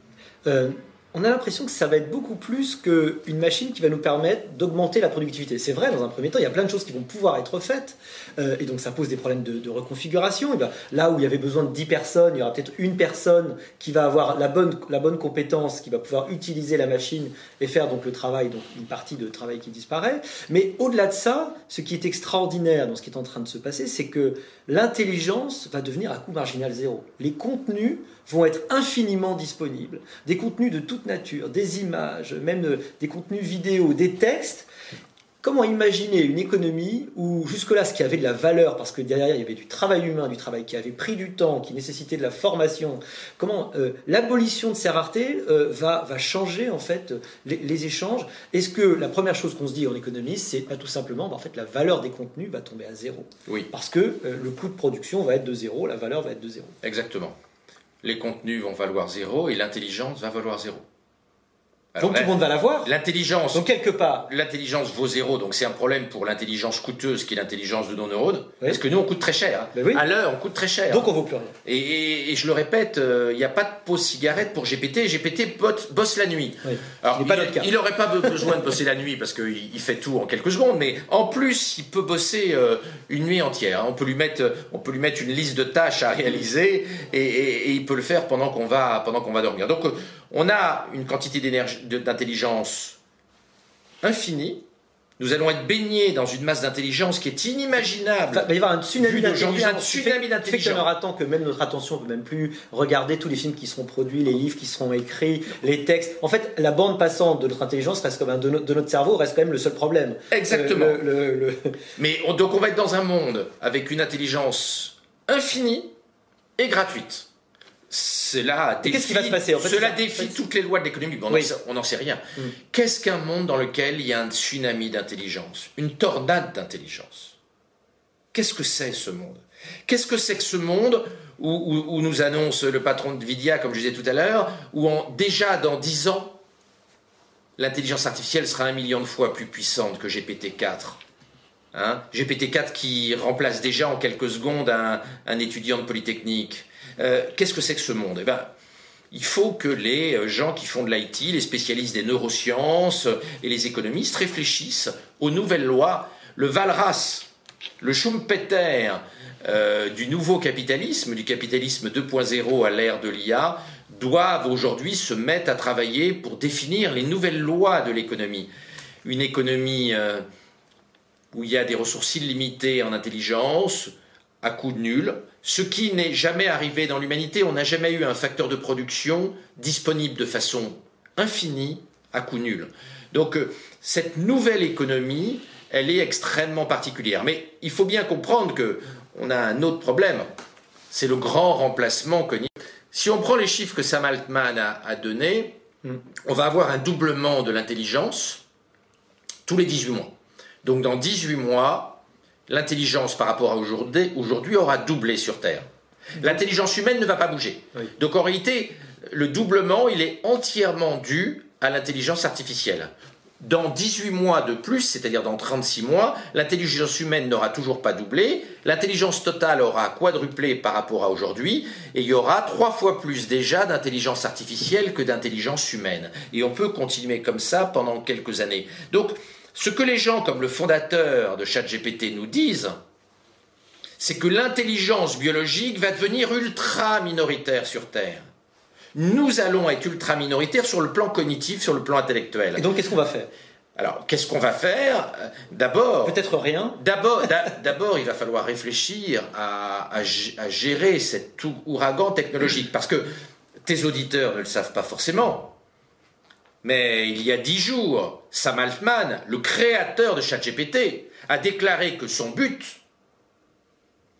on a l'impression que ça va être beaucoup plus qu'une machine qui va nous permettre d'augmenter la productivité. C'est vrai, dans un premier temps, il y a plein de choses qui vont pouvoir être faites, euh, et donc ça pose des problèmes de, reconfiguration. là où il y avait besoin de 10 personnes, il y aura peut-être une personne qui va avoir la bonne, la bonne compétence, qui va pouvoir utiliser la machine et faire donc le travail, donc une partie de travail qui disparaît. Mais au-delà de ça, ce qui est extraordinaire dans ce qui est en train de se passer, c'est que l'intelligence va devenir à coût marginal zéro. Les contenus vont être infiniment disponibles. Des contenus de toute nature, des images, même des contenus vidéo, des textes. Comment imaginer une économie où jusque-là ce qui avait de la valeur, parce que derrière il y avait du travail humain, du travail qui avait pris du temps, qui nécessitait de la formation, comment euh, l'abolition de ces raretés euh, va, va, changer en fait les, échanges? Est-ce que la première chose qu'on se dit en économie, c'est pas tout simplement, bah, en fait la valeur des contenus va tomber à zéro? Oui. Parce que euh, le coût de production va être de zéro, la valeur va être de zéro. Exactement les contenus vont valoir zéro et l'intelligence va valoir zéro. Donc tout le monde va l'avoir L'intelligence. Donc quelque part. L'intelligence vaut zéro, donc c'est un problème pour l'intelligence coûteuse qui est l'intelligence de nos neurones. Parce que nous, on coûte très cher. Ben à l'heure, on coûte très cher. Donc on vaut plus rien. Et, je le répète, euh, il n'y a pas de pause cigarette pour GPT. GPT bosse la nuit. Alors, il n'aurait pas besoin de bosser la nuit parce qu'il fait tout en quelques secondes, mais en plus, il peut bosser euh, une nuit entière. On peut, lui mettre, on peut lui mettre une liste de tâches à réaliser et, il peut le faire pendant qu'on va, pendant qu'on va dormir. Donc, euh, on a une quantité d'intelligence infinie nous allons être baignés dans une masse d'intelligence qui est inimaginable. Il va y avoir un tsunami d'intelligence. Un tsunami d'intelligence. aura tant que même notre attention ne peut même plus regarder tous les films qui seront produits, les livres qui seront écrits, les textes. En fait, la bande passante de notre intelligence reste comme un, de, notre cerveau reste quand même le seul problème. Exactement. Mais donc on va être dans un monde avec une intelligence infinie et gratuite cela défie, Qu'est-ce qui va se passer Cela défie toutes les lois de l'économie. on n'en sait rien. Mm. Qu'est-ce qu'un monde dans lequel il y a un tsunami d'intelligence, une tornade d'intelligence? Qu'est-ce que c'est ce monde? Qu'est-ce que c'est que ce monde où, nous annonce le patron de Vidia, comme je disais tout à l'heure, où déjà dans dix ans, l'intelligence artificielle sera un million de fois plus puissante que GPT-4 hein GPT-4 qui remplace déjà en quelques secondes un étudiant de Polytechnique. Euh, qu'est-ce que c'est que ce monde? Eh ben, il faut que les euh, gens qui font de l'IT, les spécialistes des neurosciences et les économistes réfléchissent aux nouvelles lois. Le Valras, le Schumpeter euh, du nouveau capitalisme, du capitalisme 2.0 à l'ère de l'IA, doivent aujourd'hui se mettre à travailler pour définir les nouvelles lois de l'économie. Une économie où il y a des ressources illimitées en intelligence, à coût nul, ce qui n'est jamais arrivé dans l'humanité. On n'a jamais eu un facteur de production disponible de façon infinie à coût nul. Donc euh, cette nouvelle économie, elle est extrêmement particulière. Mais il faut bien comprendre que on a un autre problème, c'est le grand remplacement cognitif. Si on prend les chiffres que Sam Altman a, a donnés, hmm. on va avoir un doublement de l'intelligence tous les 18 mois. Donc dans 18 mois, l'intelligence par rapport à aujourd'hui aura doublé sur Terre. L'intelligence humaine ne va pas bouger. Donc en réalité, le doublement, il est entièrement dû à l'intelligence artificielle. Dans 18 mois de plus, c'est-à-dire dans 36 mois, l'intelligence humaine n'aura toujours pas doublé, l'intelligence totale aura quadruplé par rapport à aujourd'hui, et il y aura trois fois plus déjà d'intelligence artificielle que d'intelligence humaine. Et on peut continuer comme ça pendant quelques années. Donc, ce que les gens comme le fondateur de ChatGPT nous disent, c'est que l'intelligence biologique va devenir ultra minoritaire sur Terre. nous allons être ultra minoritaires sur le plan cognitif, sur le plan intellectuel. Et donc, qu'est-ce qu'on va faire? Alors, qu'est-ce qu'on va faire? D'abord. Peut-être rien. D'abord, d'abord, il va falloir réfléchir à, gérer cet ouragan technologique. Parce que tes auditeurs ne le savent pas forcément. Mais il y a dix jours, Sam Altman, le créateur de ChatGPT, a déclaré que son but,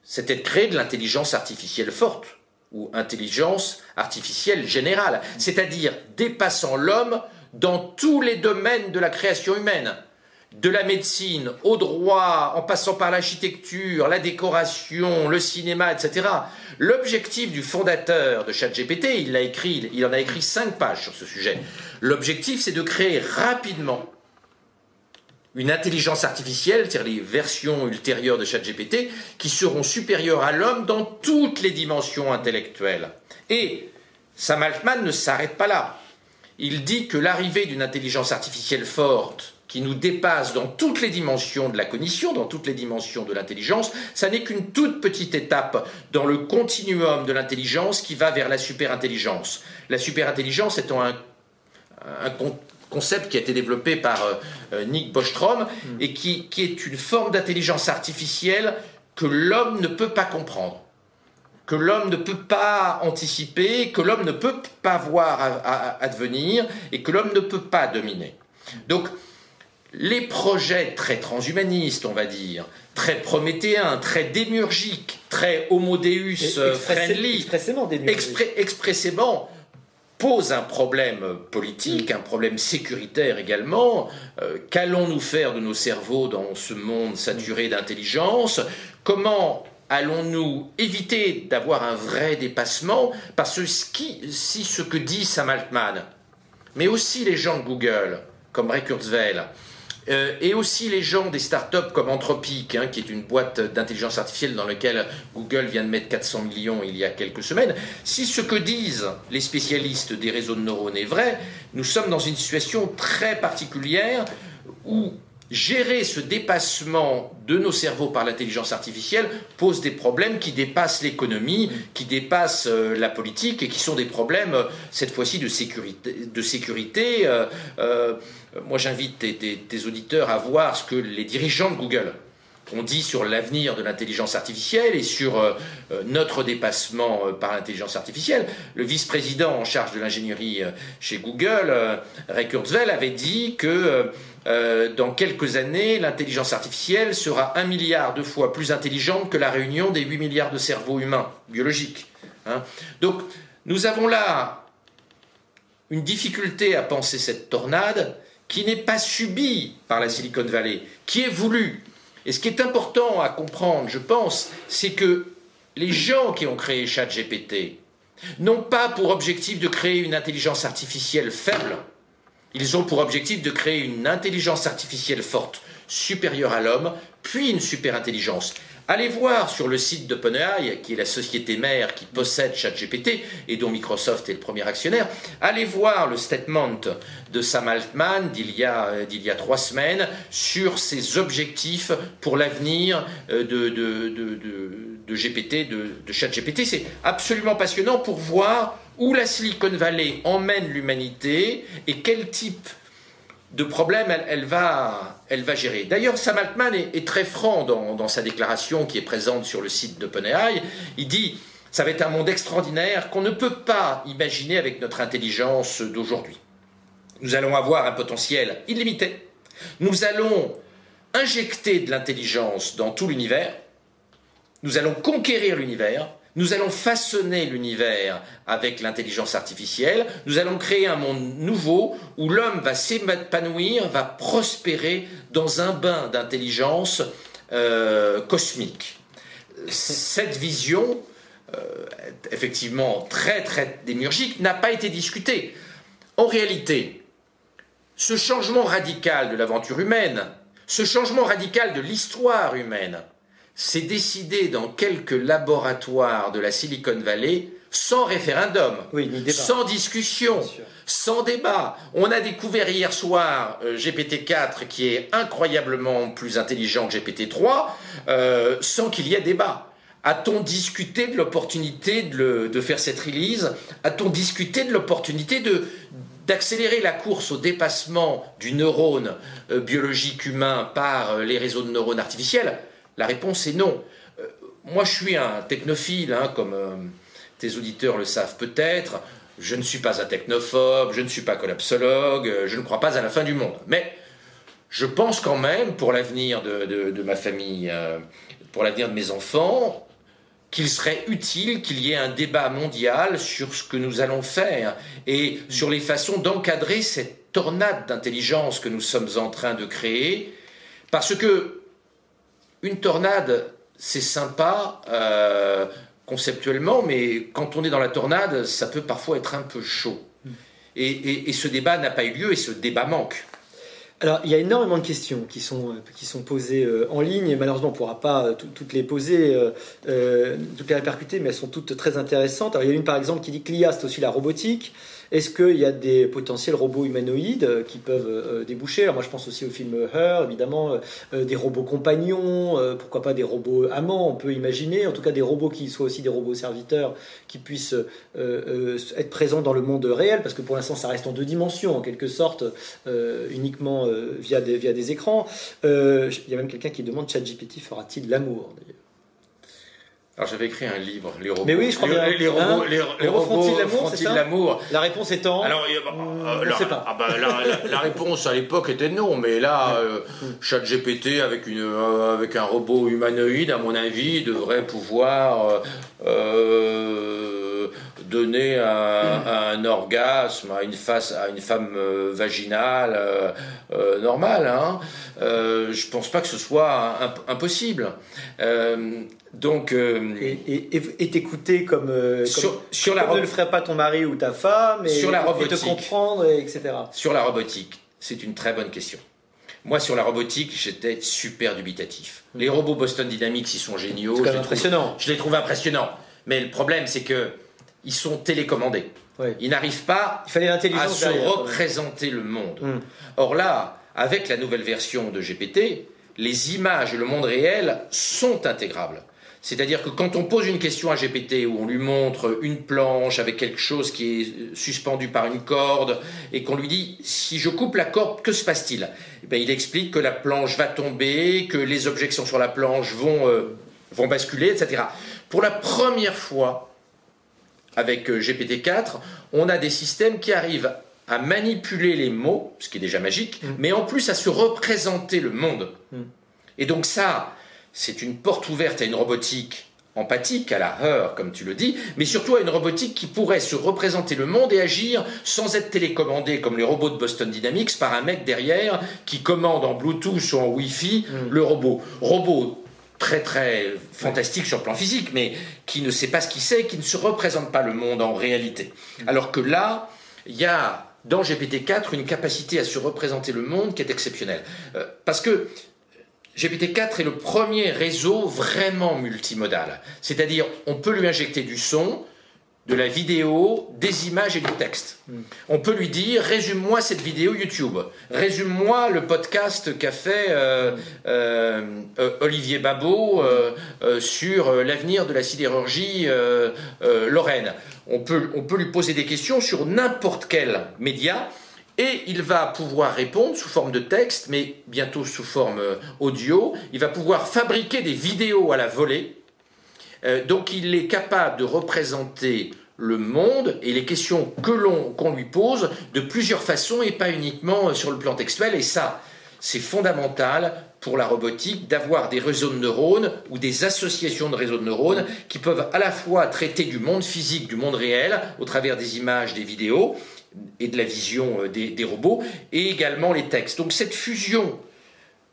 c'était de créer de l'intelligence artificielle forte ou intelligence artificielle générale, c'est-à-dire dépassant l'homme dans tous les domaines de la création humaine, de la médecine au droit, en passant par l'architecture, la décoration, le cinéma, etc. L'objectif du fondateur de ChatGPT, il, écrit, il en a écrit cinq pages sur ce sujet. L'objectif, c'est de créer rapidement une intelligence artificielle, c'est-à-dire les versions ultérieures de ChatGPT, qui seront supérieures à l'homme dans toutes les dimensions intellectuelles. Et Sam Altman ne s'arrête pas là. Il dit que l'arrivée d'une intelligence artificielle forte, qui nous dépasse dans toutes les dimensions de la cognition, dans toutes les dimensions de l'intelligence, ça n'est qu'une toute petite étape dans le continuum de l'intelligence qui va vers la superintelligence. La superintelligence étant un, un, concept qui a été développé par euh, euh, Nick Bostrom mm. et qui, est une forme d'intelligence artificielle que l'homme ne peut pas comprendre, que l'homme ne peut pas anticiper, que l'homme ne peut pas voir advenir et que l'homme ne peut pas dominer. Donc, les projets très transhumanistes, on va dire, très prométhéens, très démurgiques, très homo deus euh, friendly, expressément, expressément pose un problème politique, un problème sécuritaire également. Euh, qu'allons-nous faire de nos cerveaux dans ce monde saturé d'intelligence? Comment allons-nous éviter d'avoir un vrai dépassement? Parce que si ce que dit Sam Altman, mais aussi les gens de Google, comme Ray Kurzweil, euh, et aussi les gens des startups comme Anthropic, hein, qui est une boîte d'intelligence artificielle dans laquelle Google vient de mettre 400 millions il y a quelques semaines, si ce que disent les spécialistes des réseaux de neurones est vrai, nous sommes dans une situation très particulière où gérer ce dépassement de nos cerveaux par l'intelligence artificielle pose des problèmes qui dépassent l'économie, qui dépassent euh, la politique et qui sont des problèmes, euh, cette fois-ci, de sécurité. Euh, moi, j'invite tes, auditeurs à voir ce que les dirigeants de Google ont dit sur l'avenir de l'intelligence artificielle et sur notre dépassement par l'intelligence artificielle. Le vice-président en charge de l'ingénierie chez Google, Ray Kurzweil, avait dit que euh, dans quelques années, l'intelligence artificielle sera un milliard de fois plus intelligente que la réunion des 8 milliards de cerveaux humains biologiques. Hein. Donc, nous avons là une difficulté à penser cette tornade qui n'est pas subie par la Silicon Valley, qui est voulue. Et ce qui est important à comprendre, je pense, c'est que les gens qui ont créé ChatGPT n'ont pas pour objectif de créer une intelligence artificielle faible, ils ont pour objectif de créer une intelligence artificielle forte, supérieure à l'homme, puis une superintelligence. Allez voir sur le site d'OpenAI, qui est la société mère qui possède ChatGPT et dont Microsoft est le premier actionnaire. Allez voir le statement de Sam Altman d'il y, a, y a trois semaines sur ses objectifs pour l'avenir euh, de, de, de, GPT, de, de ChatGPT. C'est absolument passionnant pour voir où la Silicon Valley emmène l'humanité et quel type de problème elle, va, elle va gérer. D'ailleurs, Sam Altman est, très franc dans, sa déclaration qui est présente sur le site d'OpenAI. Il dit ça va être un monde extraordinaire qu'on ne peut pas imaginer avec notre intelligence d'aujourd'hui. Nous allons avoir un potentiel illimité. Nous allons injecter de l'intelligence dans tout l'univers. Nous allons conquérir l'univers. Nous allons façonner l'univers avec l'intelligence artificielle, nous allons créer un monde nouveau où l'homme va s'épanouir, va prospérer dans un bain d'intelligence euh, cosmique. Cette vision, euh, effectivement très très démurgique, n'a pas été discutée. En réalité, ce changement radical de l'aventure humaine, ce changement radical de l'histoire humaine, c'est décidé dans quelques laboratoires de la Silicon Valley sans référendum, sans discussion, sans débat. On a découvert hier soir euh, GPT-4 qui est incroyablement plus intelligent que GPT-3 euh, sans qu'il y ait débat. a-t-on discuté de l'opportunité de, faire cette release? A-t-on discuté de l'opportunité d'accélérer la course au dépassement du neurone euh, biologique humain par les réseaux de neurones artificiels? La réponse est non. Euh, moi, je suis un technophile, hein, comme tes auditeurs le savent peut-être. Je ne suis pas un technophobe, je ne suis pas collapsologue, je ne crois pas à la fin du monde. Mais je pense quand même, pour l'avenir de, ma famille, pour l'avenir de mes enfants, qu'il serait utile qu'il y ait un débat mondial sur ce que nous allons faire et sur les façons d'encadrer cette tornade d'intelligence que nous sommes en train de créer, parce que une tornade, c'est sympa euh, conceptuellement, mais quand on est dans la tornade, ça peut parfois être un peu chaud. et ce débat n'a pas eu lieu et ce débat manque. Alors, il y a énormément de questions qui sont, euh, qui sont posées euh, en ligne, et malheureusement, on ne pourra pas toutes les poser, toutes les répercuter, mais elles sont toutes très intéressantes. Alors, il y a une, par exemple, qui dit que l'IA, c'est aussi la robotique. Est-ce qu'il y a des potentiels robots humanoïdes euh, qui peuvent euh, déboucher? Alors moi je pense aussi au film Her, évidemment, euh, des robots compagnons, pourquoi pas des robots amants, on peut imaginer, en tout cas des robots qui soient aussi des robots serviteurs, qui puissent être présents dans le monde réel, parce que pour l'instant ça reste en deux dimensions, en quelque sorte, uniquement via, des, écrans. Il y a même quelqu'un qui demande ChatGPT fera-t-il l'amour alors j'avais écrit un livre, les robots. Mais oui, je crois les, les, robots, hein les, robots font-ils l'amour La réponse étant. Alors, bah, la, pas. Ah, bah, la, réponse à l'époque était non, mais là, euh, ChatGPT avec une euh, avec un robot humanoïde, à mon avis, devrait pouvoir euh, donner un, orgasme à une face à une femme vaginale normale. Hein. je pense pas que ce soit impossible. Donc, euh, et t'écouter comme, euh, sur, sur la ne le ferait pas ton mari ou ta femme, et, sur la robotique, te comprendre, etc. Sur la robotique, c'est une très bonne question. Moi, sur la robotique, j'étais super dubitatif. Les mm. robots Boston Dynamics, ils sont géniaux. C'est impressionnant. je les trouve impressionnants. Mais le problème, c'est que ils sont télécommandés. Ils n'arrivent pas Il fallait à se représenter le monde. Mm. Or là, avec la nouvelle version de GPT, les images et le monde réel sont intégrables. C'est-à-dire que quand on pose une question à GPT où on lui montre une planche avec quelque chose qui est suspendu par une corde et qu'on lui dit si je coupe la corde, que se passe-t-il? Eh ben, Il explique que la planche va tomber, que les objets qui sont sur la planche vont, euh, vont basculer, etc. Pour la première fois avec euh, GPT-4, on a des systèmes qui arrivent à manipuler les mots, ce qui est déjà magique, mm. mais en plus à se représenter le monde. Mm. Et donc ça, c'est une porte ouverte à une robotique empathique, à la Her, comme tu le dis, mais surtout à une robotique qui pourrait se représenter le monde et agir sans être télécommandée comme les robots de Boston Dynamics par un mec derrière qui commande en Bluetooth ou en Wi-Fi mm. le robot. Robot très très fantastique sur le plan physique, mais qui ne sait pas ce qu'il sait, qui ne se représente pas le monde en réalité. Mm. Alors que là, il y a dans GPT-4 une capacité à se représenter le monde qui est exceptionnelle. Euh, parce que GPT-4 est le premier réseau vraiment multimodal. C'est-à-dire, on peut lui injecter du son, de la vidéo, des images et du texte. On peut lui dire résume-moi cette vidéo YouTube, résume-moi le podcast qu'a fait euh, euh, euh, Olivier Babot sur l'avenir de la sidérurgie lorraine. On peut, on peut lui poser des questions sur n'importe quel média et il va pouvoir répondre sous forme de texte, mais bientôt sous forme audio. Il va pouvoir fabriquer des vidéos à la volée. Donc il est capable de représenter le monde et les questions que l'on qu'on lui pose de plusieurs façons et pas uniquement euh, sur le plan textuel. Et ça, c'est fondamental pour la robotique d'avoir des réseaux de neurones ou des associations de réseaux de neurones qui peuvent à la fois traiter du monde physique, du monde réel, au travers des images, des vidéos, et de la vision euh, des, robots, et également les textes. Donc cette fusion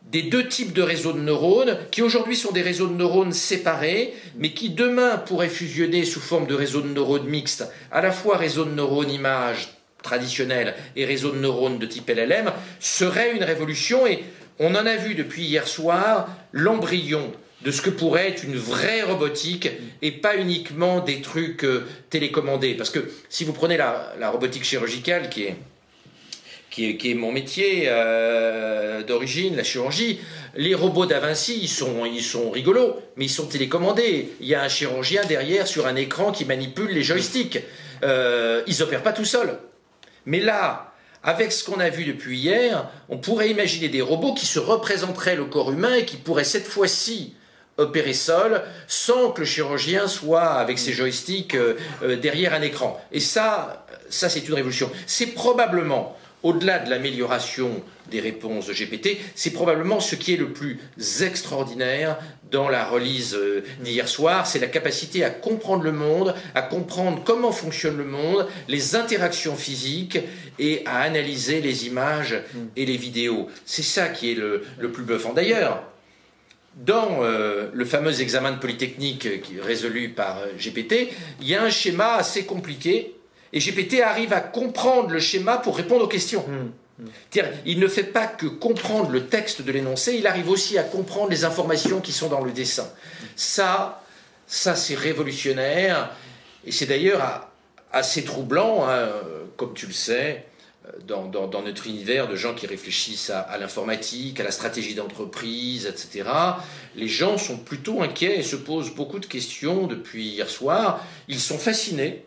des deux types de réseaux de neurones, qui aujourd'hui sont des réseaux de neurones séparés, mais qui demain pourraient fusionner sous forme de réseaux de neurones mixtes, à la fois réseaux de neurones images traditionnels et réseaux de neurones de type LLM, serait une révolution, et on en a vu depuis hier soir l'embryon de ce que pourrait être une vraie robotique et pas uniquement des trucs euh, télécommandés. Parce que si vous prenez la, robotique chirurgicale qui est, qui est, mon métier euh, d'origine, la chirurgie, les robots d'Avinci, ils sont, ils sont rigolos, mais ils sont télécommandés. Il y a un chirurgien derrière sur un écran qui manipule les joysticks. Euh, ils opèrent pas tout seuls. Mais là, avec ce qu'on a vu depuis hier, on pourrait imaginer des robots qui se représenteraient le corps humain et qui pourraient cette fois-ci opérer seul sans que le chirurgien soit avec ses joysticks euh, euh, derrière un écran. Et ça, ça c'est une révolution. C'est probablement au-delà de l'amélioration des réponses de GPT, c'est probablement ce qui est le plus extraordinaire dans la release euh, d'hier soir, c'est la capacité à comprendre le monde, à comprendre comment fonctionne le monde, les interactions physiques et à analyser les images et les vidéos. C'est ça qui est le, plus bluffant. D'ailleurs, dans euh, le fameux examen de Polytechnique est résolu par euh, GPT, il y a un schéma assez compliqué et GPT arrive à comprendre le schéma pour répondre aux questions. Hmm. Hmm. Il ne fait pas que comprendre le texte de l'énoncé, il arrive aussi à comprendre les informations qui sont dans le dessin. Ça, ça c'est révolutionnaire, et c'est d'ailleurs assez troublant, hein, comme tu le sais, dans, notre univers de gens qui réfléchissent à, à l'informatique, à la stratégie d'entreprise, etc. Les gens sont plutôt inquiets et se posent beaucoup de questions depuis hier soir. Ils sont fascinés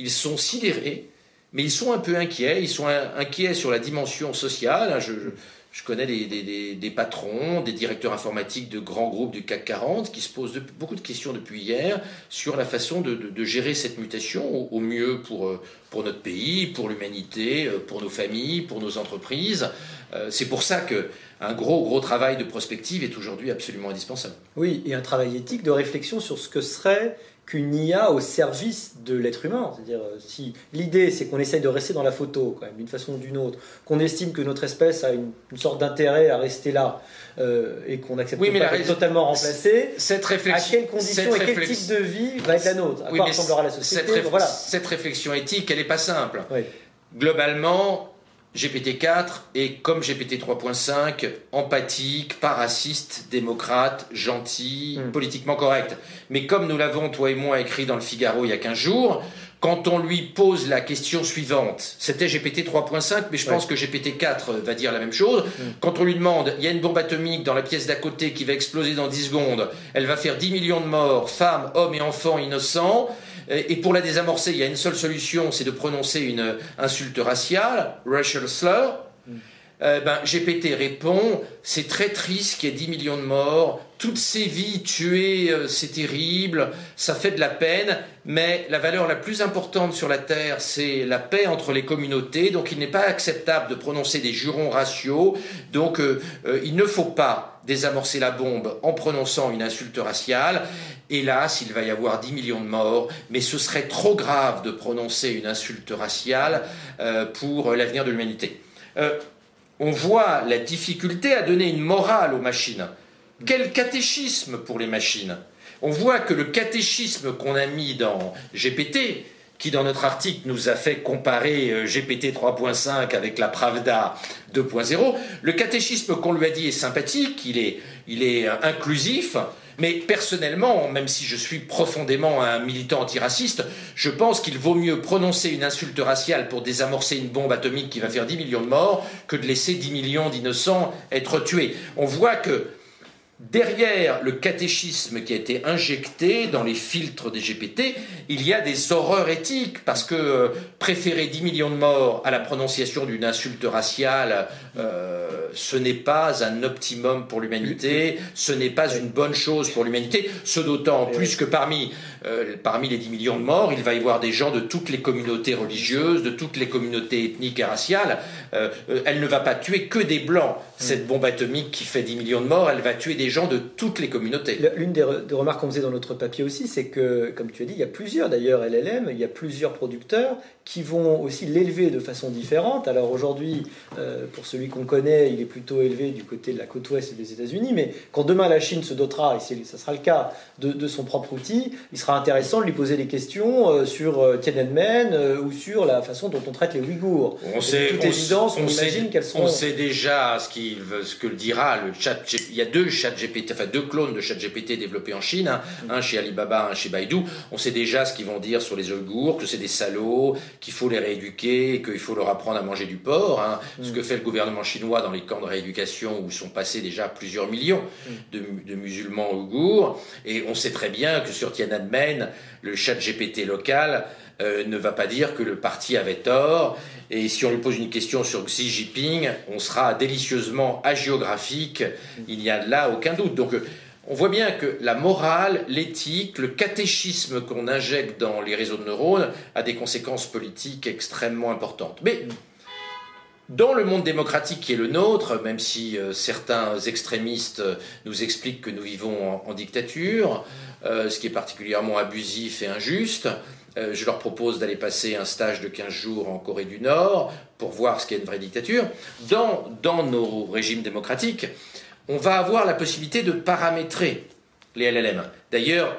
ils sont sidérés, mais ils sont un peu inquiets. Ils sont inquiets sur la dimension sociale. Je, connais des, patrons, des directeurs informatiques de grands groupes du CAC 40 qui se posent beaucoup de questions depuis hier sur la façon de, gérer cette mutation au, mieux pour, pour notre pays, pour l'humanité, pour nos familles, pour nos entreprises. Euh, c'est pour ça que un gros, gros travail de prospective est aujourd'hui absolument indispensable. Oui, et un travail éthique de réflexion sur ce que serait qu'une IA au service de l'être humain. C'est-à-dire, euh, si l'idée c'est qu'on essaye de rester dans la photo, quand même, d'une façon ou d'une autre, qu'on estime que notre espèce a une, sorte d'intérêt à rester là euh, et qu'on accepte oui, pas d'être totalement remplacé, cette réflexion, à quelles conditions et quel type de vie va être la nôtre À quoi ressemblera la société cette, voilà. cette réflexion éthique, elle n'est pas simple. Globalement, GPT-4 est, comme GPT 3.5, empathique, pas raciste, démocrate, gentil, hmm. politiquement correct. Mais comme nous l'avons, toi et moi, écrit dans le Figaro il y a 15 jours, quand on lui pose la question suivante, c'était GPT 3.5, mais je pense que GPT 4 va dire la même chose. Hmm. Quand on lui demande, il y a une bombe atomique dans la pièce d'à côté qui va exploser dans 10 secondes, elle va faire 10 millions de morts, femmes, hommes et enfants innocents, et pour la désamorcer, il y a une seule solution, c'est de prononcer une insulte raciale, racial slur. Mm. Euh, ben, GPT répond, c'est très triste qu'il y ait 10 millions de morts, toutes ces vies tuées, euh, c'est terrible, ça fait de la peine, mais la valeur la plus importante sur la Terre, c'est la paix entre les communautés, donc il n'est pas acceptable de prononcer des jurons raciaux, donc euh, il ne faut pas désamorcer la bombe en prononçant une insulte raciale. Hélas, il va y avoir 10 millions de morts, mais ce serait trop grave de prononcer une insulte raciale pour l'avenir de l'humanité on voit la difficulté à donner une morale aux machines. Quel catéchisme pour les machines On voit que le catéchisme qu'on a mis dans GPT, qui dans notre article nous a fait comparer euh, GPT 3.5 avec la Pravda 2.0, le catéchisme qu'on lui a dit est sympathique, il est, euh, inclusif, mais personnellement, même si je suis profondément un militant antiraciste, je pense qu'il vaut mieux prononcer une insulte raciale pour désamorcer une bombe atomique qui va faire 10 millions de morts que de laisser 10 millions d'innocents être tués. On voit que derrière le catéchisme qui a été injecté dans les filtres des GPT, il y a des horreurs éthiques, parce que euh, préférer 10 millions de morts à la prononciation d'une insulte raciale, euh, ce n'est pas un optimum pour l'humanité, ce n'est pas une bonne chose pour l'humanité, ce d'autant plus que parmi, euh, parmi les 10 millions de morts, il va y avoir des gens de toutes les communautés religieuses, de toutes les communautés ethniques et raciales. elle ne va pas tuer que des blancs, cette bombe atomique qui fait 10 millions de morts, elle va tuer des gens de toutes les communautés. L'une des, remarques qu'on faisait dans notre papier aussi, c'est que, comme tu as dit, il y a plusieurs d'ailleurs LLM, il y a plusieurs producteurs qui vont aussi l'élever de façon différente. Alors aujourd'hui, euh, pour celui qu'on connaît, il est plutôt élevé du côté de la côte ouest des États-Unis, mais quand demain la Chine se dotera, et ça sera le cas, de, son propre outil, il sera intéressant de lui poser des questions euh, sur euh, Tiananmen ou sur la façon dont on traite les Ouïghours. On sait, toute évidence, on, imagine qu'elles sont. On sait déjà ce, qu'il ce que le dira le chat. Il y a deux chats ChatGPT, enfin deux clones de ChatGPT développés en Chine, hein. mm. un chez Alibaba, un chez Baidu. On sait déjà ce qu'ils vont dire sur les Ouïghours, que c'est des salauds, qu'il faut les rééduquer, qu'il faut leur apprendre à manger du porc. Hein. Mm. Ce que fait le gouvernement chinois dans les camps de rééducation où sont passés déjà plusieurs millions mm. de, musulmans ouïghours. Et on sait très bien que sur Tiananmen, le ChatGPT local euh, ne va pas dire que le parti avait tort. Et si on lui pose une question sur Xi Jinping, on sera délicieusement agiographique. Il n'y a là aucun doute. Donc, euh, on voit bien que la morale, l'éthique, le catéchisme qu'on injecte dans les réseaux de neurones a des conséquences politiques extrêmement importantes. Mais dans le monde démocratique qui est le nôtre, même si euh, certains extrémistes nous expliquent que nous vivons en, dictature, ce qui est particulièrement abusif et injuste, euh, je leur propose d'aller passer un stage de 15 jours en Corée du Nord pour voir ce qu'est une vraie dictature. Dans, dans nos régimes démocratiques, on va avoir la possibilité de paramétrer les LLM. D'ailleurs,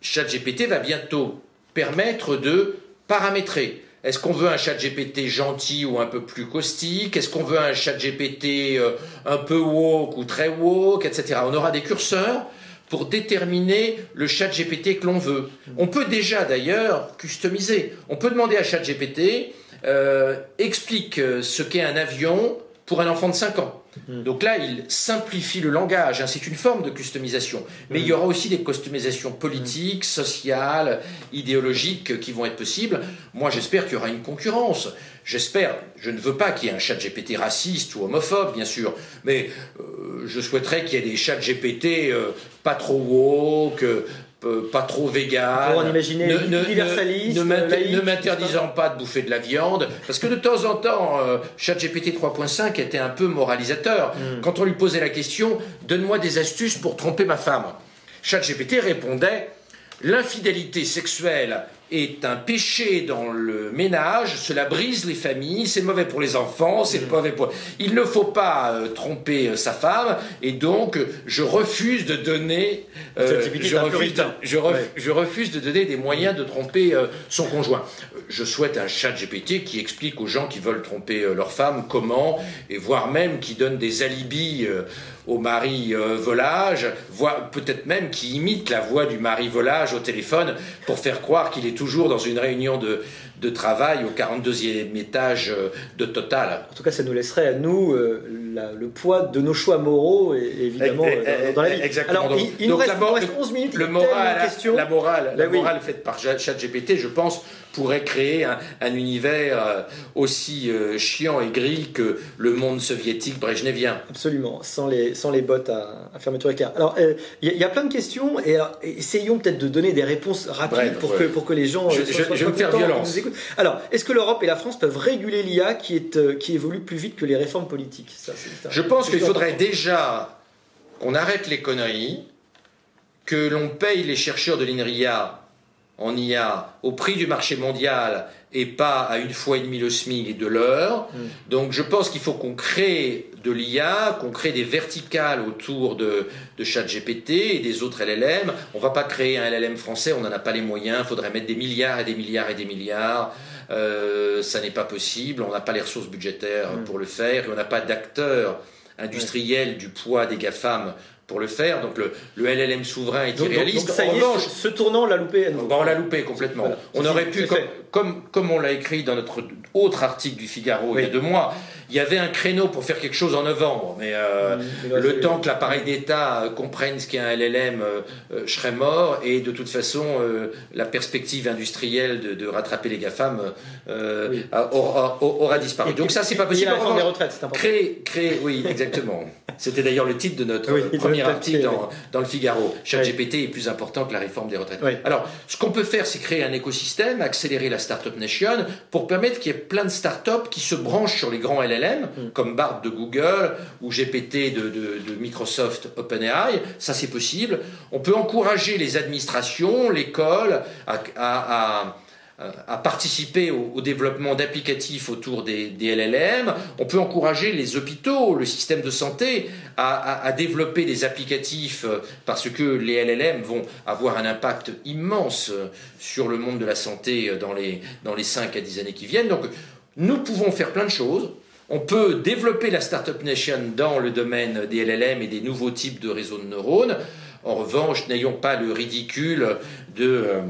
ChatGPT va bientôt permettre de paramétrer. Est-ce qu'on veut un ChatGPT gentil ou un peu plus caustique? Est-ce qu'on veut un ChatGPT euh, un peu woke ou très woke, etc. On aura des curseurs pour déterminer le chat GPT que l'on veut. On peut déjà d'ailleurs customiser. On peut demander à chat GPT euh, explique euh, ce qu'est un avion pour un enfant de 5 ans. Hmm. Donc là, il simplifie le langage, hein, c'est une forme de customisation. Mais il y hmm. aura aussi des customisations politiques, sociales, idéologiques qui vont être possibles. Moi, j'espère qu'il y aura une concurrence. J'espère, je ne veux pas qu'il y ait un chat GPT raciste ou homophobe, bien sûr, mais euh, je souhaiterais qu'il y ait des chats GPT euh, pas trop woke, euh, pas trop vegan. Pour en imaginer ne, universaliste, ne, m'interdisant pas de bouffer de la viande, parce que de temps en temps, euh, ChatGPT 3.5 était un peu moralisateur. Hmm. Quand on lui posait la question, donne-moi des astuces pour tromper ma femme. ChatGPT répondait, l'infidélité sexuelle est un péché dans le ménage, cela brise les familles, c'est mauvais pour les enfants, c'est mm. mauvais pour... Il ne faut pas euh, tromper euh, sa femme, et donc je refuse de donner... Euh, je, refuse de, je, refuse de donner des moyens de tromper son conjoint. Je souhaite un chat GPT qui explique aux gens qui veulent tromper leur femme comment, et voire même qui donne des alibis au mari volage, voire peut-être même qui imite la voix du mari volage au téléphone pour faire croire qu'il est toujours dans une réunion de, de travail au 42e étage euh, de Total. En tout cas, ça nous laisserait à nous euh, le poids de nos choix moraux, et, évidemment, dans, la vie. Exactement. Alors, il, nous, reste, 11 minutes. Le moral, la morale, la morale faite par ChatGPT, je pense, pourrait créer un, univers euh, aussi chiant et gris que le monde soviétique brejnevien. Absolument, sans les, sans les bottes à, fermeture éclair. Alors, il y, a plein de questions, et essayons peut-être de donner des réponses rapides pour, que, pour que les gens... Je, je, me faire violence. Alors, est-ce que l'Europe et la France peuvent réguler l'IA qui, est, euh, qui évolue plus vite que les réformes politiques? Je pense qu'il faudrait déjà qu'on arrête les conneries, que l'on paye les chercheurs de l'INRIA en IA au prix du marché mondial et pas à une fois et demie le SMIC et de l'heure. Mm. Donc je pense qu'il faut qu'on crée de l'IA, qu'on crée des verticales autour de, de ChatGPT et des autres LLM. On ne va pas créer un LLM français, on n'en a pas les moyens, il faudrait mettre des milliards et des milliards et des milliards. Euh, ça n'est pas possible, on n'a pas les ressources budgétaires mm. pour le faire et on n'a pas d'acteurs industriels du poids des GAFAM pour le faire. Donc le, le LLM souverain est irréaliste. ça en revanche, ce tournant, on l'a loupé à on l'a loupé complètement. On aurait pu, comme, comme, on l'a écrit dans notre autre article du Figaro il y a deux mois, il y avait un créneau pour faire quelque chose en novembre, mais euh, mmh, le temps que l'appareil d'État euh, comprenne ce qu'est un LLM, euh, je serais mort, et de toute façon, la perspective industrielle de, de rattraper les GAFAM aura, aura, disparu. Donc ça, c'est pas possible. des retraites, c'est important. Créer, créer, oui, exactement. C'était d'ailleurs le titre de notre premier article dans, dans, le Figaro. ChatGPT est plus important que la réforme des retraites. Alors, ce qu'on peut faire, c'est créer un écosystème, accélérer la Startup Nation, pour permettre qu'il y ait plein de startups qui se branchent sur les grands LLM Mm. comme Bard de Google ou GPT de, Microsoft OpenAI, ça c'est possible. On peut encourager les administrations, l'école à, participer au, développement d'applicatifs autour des, LLM. On peut encourager les hôpitaux, le système de santé à, développer des applicatifs parce que les LLM vont avoir un impact immense sur le monde de la santé dans les, dans les 5 à 10 années qui viennent. Donc nous pouvons faire plein de choses. On peut développer la Startup Nation dans le domaine des LLM et des nouveaux types de réseaux de neurones. En revanche, n'ayons pas le ridicule de, euh,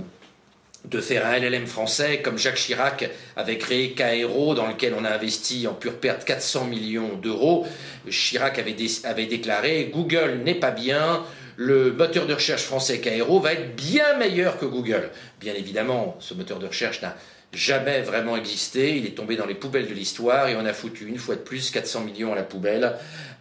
de faire un LLM français comme Jacques Chirac avait créé Cairo, dans lequel on a investi en pure perte 400 millions d'euros. Chirac avait, déclaré Google n'est pas bien, le moteur de recherche français Cairo va être bien meilleur que Google. Bien évidemment, ce moteur de recherche n'a jamais vraiment existé. Il est tombé dans les poubelles de l'histoire et on a foutu une fois de plus 400 millions à la poubelle,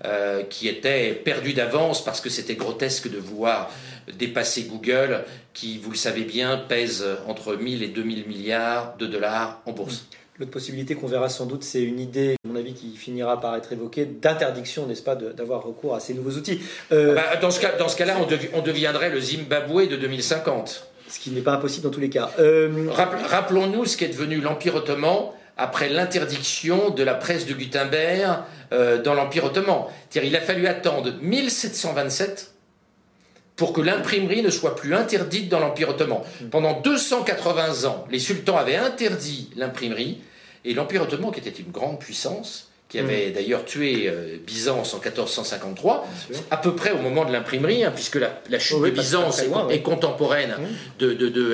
euh, qui était perdu d'avance parce que c'était grotesque de vouloir dépasser Google, qui, vous le savez bien, pèse entre 1000 et 2000 milliards de dollars en bourse. L'autre possibilité qu'on verra sans doute, c'est une idée, à mon avis, qui finira par être évoquée, d'interdiction, n'est-ce pas, d'avoir recours à ces nouveaux outils. Euh, bah, dans ce cas-là, on, deviendrait le Zimbabwe de 2050. Ce qui n'est pas impossible dans tous les cas. Euh, rappelons-nous ce qui est devenu l'Empire ottoman après l'interdiction de la presse de Gutenberg euh, dans l'Empire ottoman. Il a fallu attendre 1727 pour que l'imprimerie ne soit plus interdite dans l'Empire ottoman. Pendant 280 ans, les sultans avaient interdit l'imprimerie, et l'Empire ottoman, qui était une grande puissance, qui avait mm. d'ailleurs tué euh, Byzance en 1453, à peu près au moment de l'imprimerie, hein, puisque la, chute de Byzance est, contemporaine mm. de,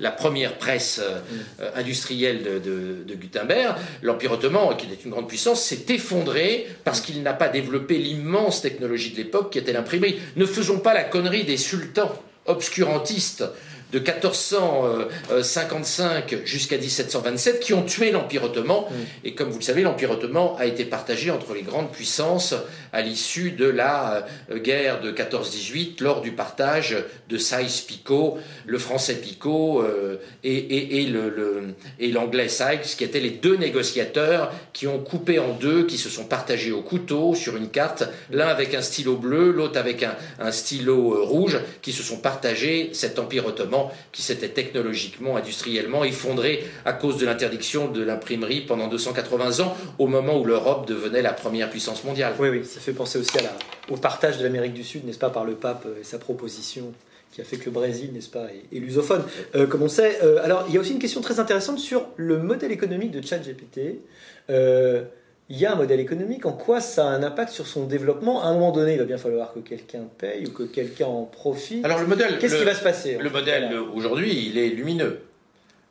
la, première presse euh, mm. industrielle de, Gutenberg. L'Empire ottoman, qui était une grande puissance, s'est effondré parce qu'il n'a pas développé l'immense technologie de l'époque qui était l'imprimerie. Ne faisons pas la connerie des sultans obscurantistes de 1455 jusqu'à 1727 qui ont tué l'Empire ottoman. Mm. Et comme vous le savez, l'Empire ottoman a été partagé entre les grandes puissances à l'issue de la euh, guerre de 14-18 lors du partage de Sykes-Picot, le français Picot euh, et, et, l'anglais Sykes, qui étaient les deux négociateurs qui ont coupé en deux, qui se sont partagés au couteau sur une carte, l'un avec un stylo bleu, l'autre avec un, un stylo euh, rouge, qui se sont partagés cet Empire ottoman qui s'était technologiquement, industriellement effondré à cause de l'interdiction de l'imprimerie pendant 280 ans, au moment où l'Europe devenait la première puissance mondiale. Oui, oui, ça fait penser aussi au partage de l'Amérique du Sud, n'est-ce pas, par le pape et sa proposition qui a fait que le Brésil, n'est-ce pas, est, lusophone, euh, comme on sait. Euh, alors, il y a aussi une question très intéressante sur le modèle économique de ChatGPT. Euh, il y a un modèle économique, en quoi ça a un impact sur son développement À un moment donné, il va bien falloir que quelqu'un paye ou que quelqu'un en profite. Alors le modèle, qu'est-ce qui va se passer Le modèle aujourd'hui, il est lumineux.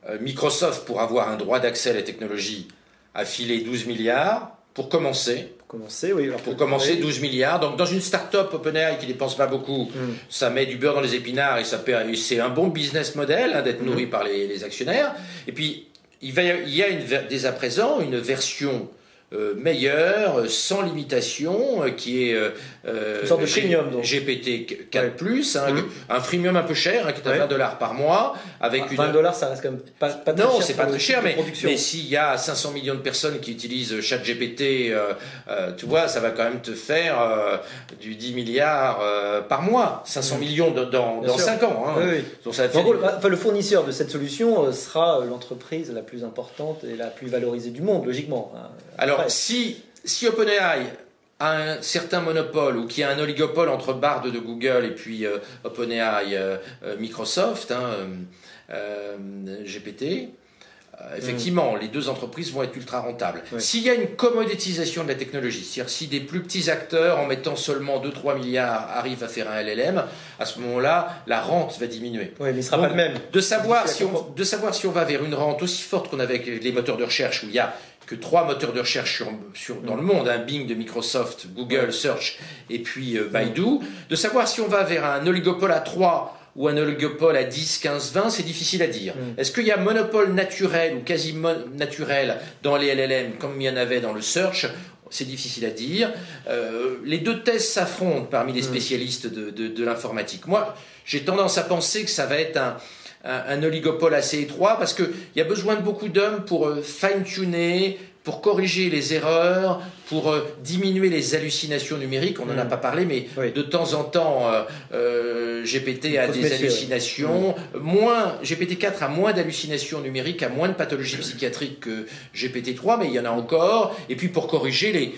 Euh, Microsoft, pour avoir un droit d'accès à la technologie, a filé 12 milliards pour commencer. Pour commencer, oui. pour commencer, 12 milliards. Donc dans une start-up OpenAI qui dépense pas beaucoup, hmm. ça met du beurre dans les épinards et ça c'est un bon business model hein, d'être hmm. nourri par les, actionnaires. Et puis il, va, il y a une, dès à présent une version euh, meilleur, sans limitation, euh, qui est euh, une sorte de freemium, donc. GPT 4 hein, mmh. un freemium un peu cher, hein, qui est à 20 dollars par mois, avec 20 une... dollars, ça reste quand même pas, pas très non, c'est pas très cher, mais, mais s'il y a 500 millions de personnes qui utilisent ChatGPT, tu vois, ça va quand même te faire du 10 milliards par mois, 500 mmh. millions dans, dans 5 ans. Hein. Donc ça fait enfin, le fournisseur de cette solution sera l'entreprise la plus importante et la plus valorisée du monde, logiquement. Hein. Alors si, si OpenAI a un certain monopole ou qu'il y a un oligopole entre Bard de Google et puis euh, OpenAI euh, euh, Microsoft, hein, GPT, effectivement, les deux entreprises vont être ultra rentables. S'il y a une commoditisation de la technologie, c'est-à-dire si des plus petits acteurs, en mettant seulement 2-3 milliards, arrivent à faire un LLM, à ce moment-là, la rente va diminuer. Oui, mais il sera pas le même. De savoir, si on, de savoir si on va vers une rente aussi forte qu'on avait avec les moteurs de recherche, où il y a que trois moteurs de recherche sur, dans le monde, un hein, Bing de Microsoft, Google Search et puis euh, Baidu, de savoir si on va vers un oligopole à 3 ou un oligopole à 10, 15, 20, c'est difficile à dire. Mm. Est-ce qu'il y a monopole naturel ou quasi naturel dans les LLM comme il y en avait dans le search? C'est difficile à dire. Euh, les deux thèses s'affrontent parmi les mm. spécialistes de, de l'informatique. Moi, j'ai tendance à penser que ça va être un, un, oligopole assez étroit parce qu'il y a besoin de beaucoup d'hommes pour euh, fine-tuner, pour corriger les erreurs, pour euh, diminuer les hallucinations numériques. On n'en a mm. pas parlé, mais de temps en temps, euh, GPT a des hallucinations. Mm. Moins, GPT-4 a moins d'hallucinations numériques, a moins de pathologies psychiatriques que GPT-3, mais il y en a encore. Et puis pour corriger les,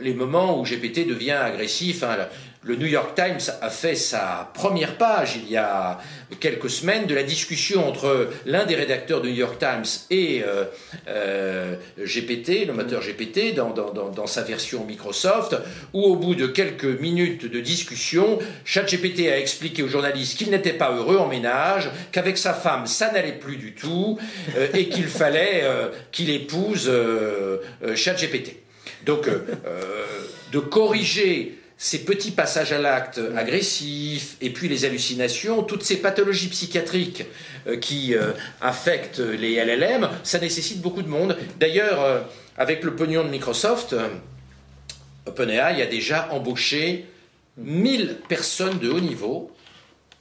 les moments où GPT devient agressif, hein, le New York Times a fait sa première page il y a quelques semaines de la discussion entre l'un des rédacteurs du New York Times et euh, euh, GPT, le GPT, dans, dans, sa version Microsoft, où au bout de quelques minutes de discussion, ChatGPT a expliqué aux journalistes qu'il n'était pas heureux en ménage, qu'avec sa femme ça n'allait plus du tout, euh, et qu'il fallait qu'il épouse ChatGPT. Donc, de corriger ces petits passages à l'acte agressifs, et puis les hallucinations, toutes ces pathologies psychiatriques euh, qui euh, affectent les LLM, ça nécessite beaucoup de monde. D'ailleurs, euh, avec le pognon de Microsoft, OpenAI a déjà embauché 1000 personnes de haut niveau,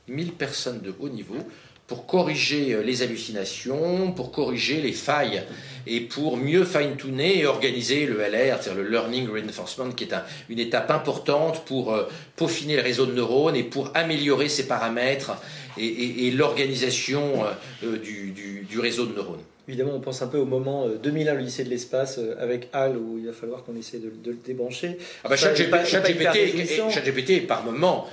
1000 personnes de haut niveau pour corriger euh, les hallucinations, pour corriger les failles et pour mieux fine-tuner et organiser le LR, c'est-à-dire le Learning Reinforcement, qui est une étape importante pour euh, peaufiner le réseau de neurones et pour améliorer ses paramètres et, l'organisation euh, du, réseau de neurones. Évidemment, on pense un peu au moment 2001, le lycée de l'espace, avec HAL, où il va falloir qu'on essaie de, le débrancher. Ah bah, ChatGPT est par moment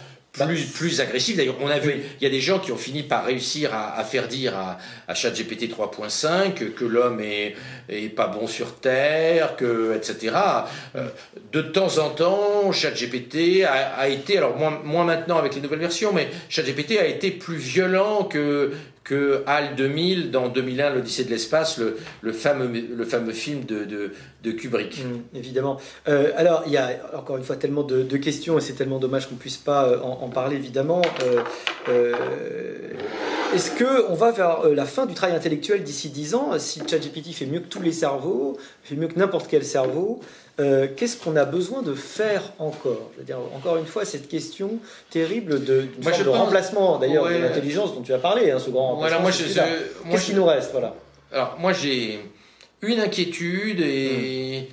plus, plus agressif. D'ailleurs, on a vu, il y a des gens qui ont fini par réussir à, faire dire à, à ChatGPT 3.5 que, l'homme est, est, pas bon sur Terre, que, etc. Euh, de temps en temps, ChatGPT a, a été, alors moins, moins maintenant avec les nouvelles versions, mais ChatGPT a été plus violent que, que HAL 2000 dans 2001, l'Odyssée de l'espace, le, le, fameux, le fameux film de, de, Kubrick. Mmh, évidemment. Euh, alors, il y a encore une fois tellement de, questions et c'est tellement dommage qu'on ne puisse pas euh, en, parler, évidemment. Euh, Est-ce qu'on va vers la fin du travail intellectuel d'ici 10 ans Si ChatGPT fait mieux que tous les cerveaux, fait mieux que n'importe quel cerveau, euh, qu'est-ce qu'on a besoin de faire encore? Je veux dire, encore une fois, cette question terrible de, de remplacement, d'ailleurs, de l'intelligence dont tu as parlé, hein, ce grand remplacement. Qu'est-ce qui nous reste? Voilà. Alors, moi, j'ai une inquiétude et. Hmm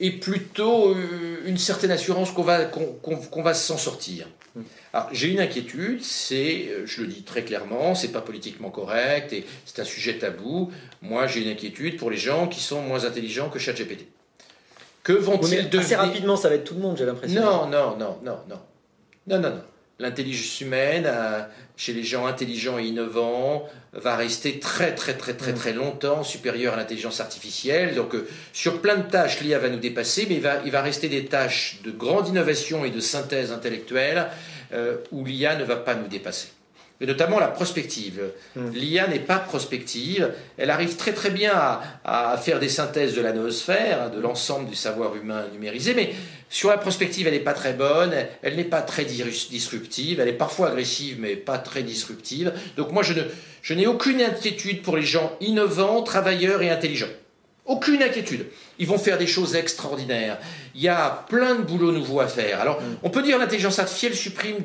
et plutôt euh, une certaine assurance qu'on va, qu'on, va s'en sortir. Hmm. Alors, j'ai une inquiétude, c'est, euh, je le dis très clairement, c'est pas politiquement correct et c'est un sujet tabou. Moi, j'ai une inquiétude pour les gens qui sont moins intelligents que ChatGPT. Que vont-ils devenir Assez rapidement, ça va être tout le monde, j'ai l'impression. Non, non, non, non, non. Non, non, non l'intelligence humaine, euh, chez les gens intelligents et innovants, va rester très très très très très longtemps supérieure à l'intelligence artificielle. Donc euh, sur plein de tâches, l'IA va nous dépasser, mais il va, il va rester des tâches de grande innovation et de synthèse intellectuelle euh, où l'IA ne va pas nous dépasser et notamment la prospective. Hmm. L'IA n'est pas prospective, elle arrive très très bien à, faire des synthèses de la noosphère, de l'ensemble du savoir humain numérisé, mais sur la prospective, elle n'est pas très bonne, elle n'est pas très disruptive, elle est parfois agressive, mais pas très disruptive. Donc moi, je, ne, je n'ai aucune inquiétude pour les gens innovants, travailleurs et intelligents. Aucune inquiétude. Ils vont faire des choses extraordinaires. Il y a plein de boulots nouveaux à faire. Alors, hmm. on peut dire l'intelligence artificielle supprime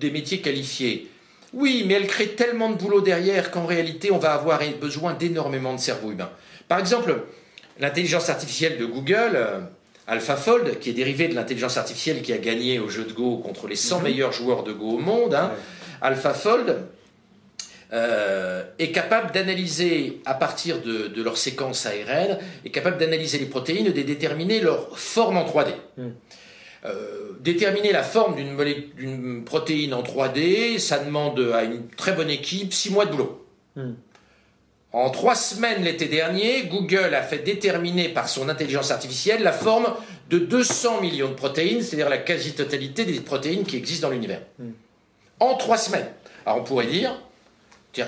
des métiers qualifiés. Oui, mais elle crée tellement de boulot derrière qu'en réalité, on va avoir besoin d'énormément de cerveaux humains. Par exemple, l'intelligence artificielle de Google, euh, AlphaFold, qui est dérivée de l'intelligence artificielle qui a gagné au jeu de Go contre les 100 mhm. meilleurs joueurs de Go au monde, hein, AlphaFold euh, est capable d'analyser, à partir de, leur séquence ARN, est capable d'analyser les protéines et de déterminer leur forme en 3D. Euh, déterminer la forme d'une protéine en 3D, ça demande à une très bonne équipe 6 mois de boulot. Hmm. En 3 semaines l'été dernier, Google a fait déterminer par son intelligence artificielle la forme de 200 millions de protéines, c'est-à-dire la quasi-totalité des protéines qui existent dans l'univers. Hmm. En 3 semaines. Alors on pourrait dire,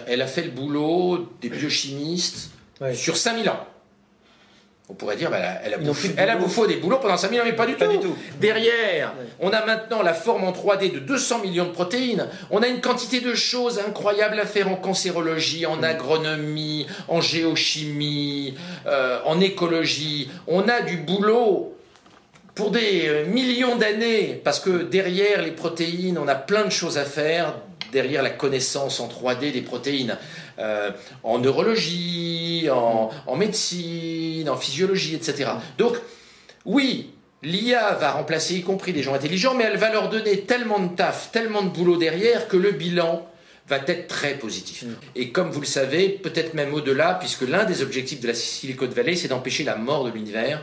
elle a fait le boulot des biochimistes sur 5000 ans. On pourrait dire, bah, elle, a bouffé, elle a bouffé des boulots pendant 5000 ans, mais pas du, tout. Derrière, on a maintenant la forme en 3D de 200 millions de protéines. On a une quantité de choses incroyables à faire en cancérologie, en mm. agronomie, en géochimie, euh, en écologie. On a du boulot pour des euh, millions d'années, parce que derrière les protéines, on a plein de choses à faire, derrière la connaissance en 3D des protéines, euh, en neurologie, en, médecine, en physiologie, etc. Donc, oui, l'IA va remplacer y compris des gens intelligents, mais elle va leur donner tellement de taf, tellement de boulot derrière que le bilan va être très positif. Mm. Et comme vous le savez, peut-être même au-delà, puisque l'un des objectifs de la Silicon Valley, c'est d'empêcher la mort de l'univers.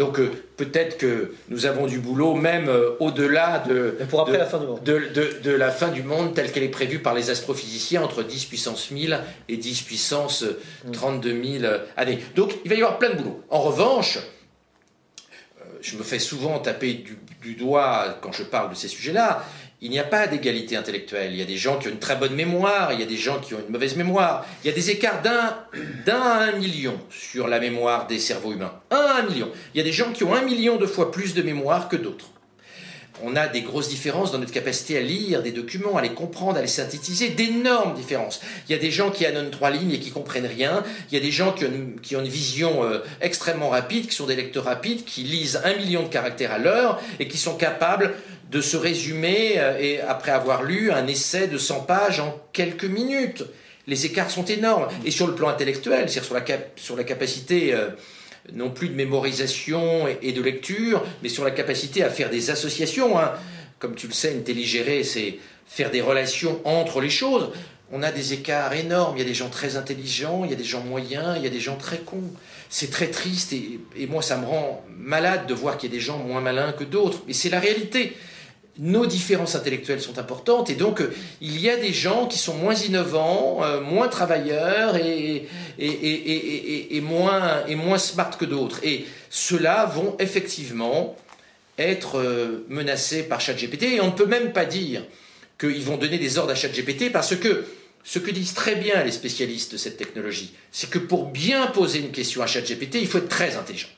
Donc euh, peut-être que nous avons du boulot même euh, au-delà de, la fin du monde. De, la fin du monde telle qu'elle est prévue par les astrophysiciens entre 10 puissance 1000 et 10 puissance 32 mm. 000 années. Donc il va y avoir plein de boulot. En revanche, euh, je me fais souvent taper du, du doigt quand je parle de ces sujets-là, il n'y a pas d'égalité intellectuelle. Il y a des gens qui ont une très bonne mémoire, il y a des gens qui ont une mauvaise mémoire. Il y a des écarts d'un, d'un à un million sur la mémoire des cerveaux humains. Un à un million. Il y a des gens qui ont un million de fois plus de mémoire que d'autres. On a des grosses différences dans notre capacité à lire des documents, à les comprendre, à les synthétiser, d'énormes différences. Il y a des gens qui annonnent trois lignes et qui comprennent rien. Il y a des gens qui ont une, vision euh, extrêmement rapide, qui sont des lecteurs rapides, qui lisent un million de caractères à l'heure et qui sont capables de se résumer, euh, et après avoir lu un essai de 100 pages en quelques minutes. Les écarts sont énormes. Et sur le plan intellectuel, c'est-à-dire sur la, capacité euh, non plus de mémorisation et, de lecture, mais sur la capacité à faire des associations. Hein. Comme tu le sais, intelligérer, c'est faire des relations entre les choses. On a des écarts énormes. Il y a des gens très intelligents, il y a des gens moyens, il y a des gens très cons. C'est très triste et, et, moi, ça me rend malade de voir qu'il y a des gens moins malins que d'autres. Mais c'est la réalité nos différences intellectuelles sont importantes et donc euh, il y a des gens qui sont moins innovants, euh, moins travailleurs et, moins smart que d'autres. Et ceux-là vont effectivement être euh, menacés par ChatGPT et on ne peut même pas dire qu'ils vont donner des ordres à ChatGPT parce que ce que disent très bien les spécialistes de cette technologie, c'est que pour bien poser une question à ChatGPT, il faut être très intelligent.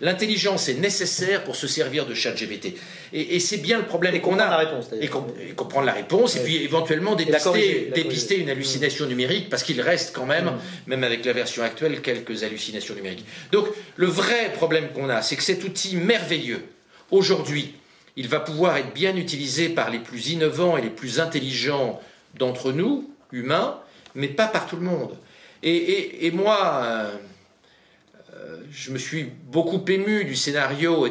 L'intelligence est nécessaire pour se servir de chat GPT. Et, c'est bien le problème qu'on a. La réponse, et, comprendre la réponse, et puis éventuellement dépister, une hallucination numérique, parce qu'il reste quand même, mm. même avec la version actuelle, quelques hallucinations numériques. Donc le vrai problème qu'on a, c'est que cet outil merveilleux, aujourd'hui, il va pouvoir être bien utilisé par les plus innovants et les plus intelligents d'entre nous, humains, mais pas par tout le monde. Et, moi... Euh, je me suis beaucoup ému du scénario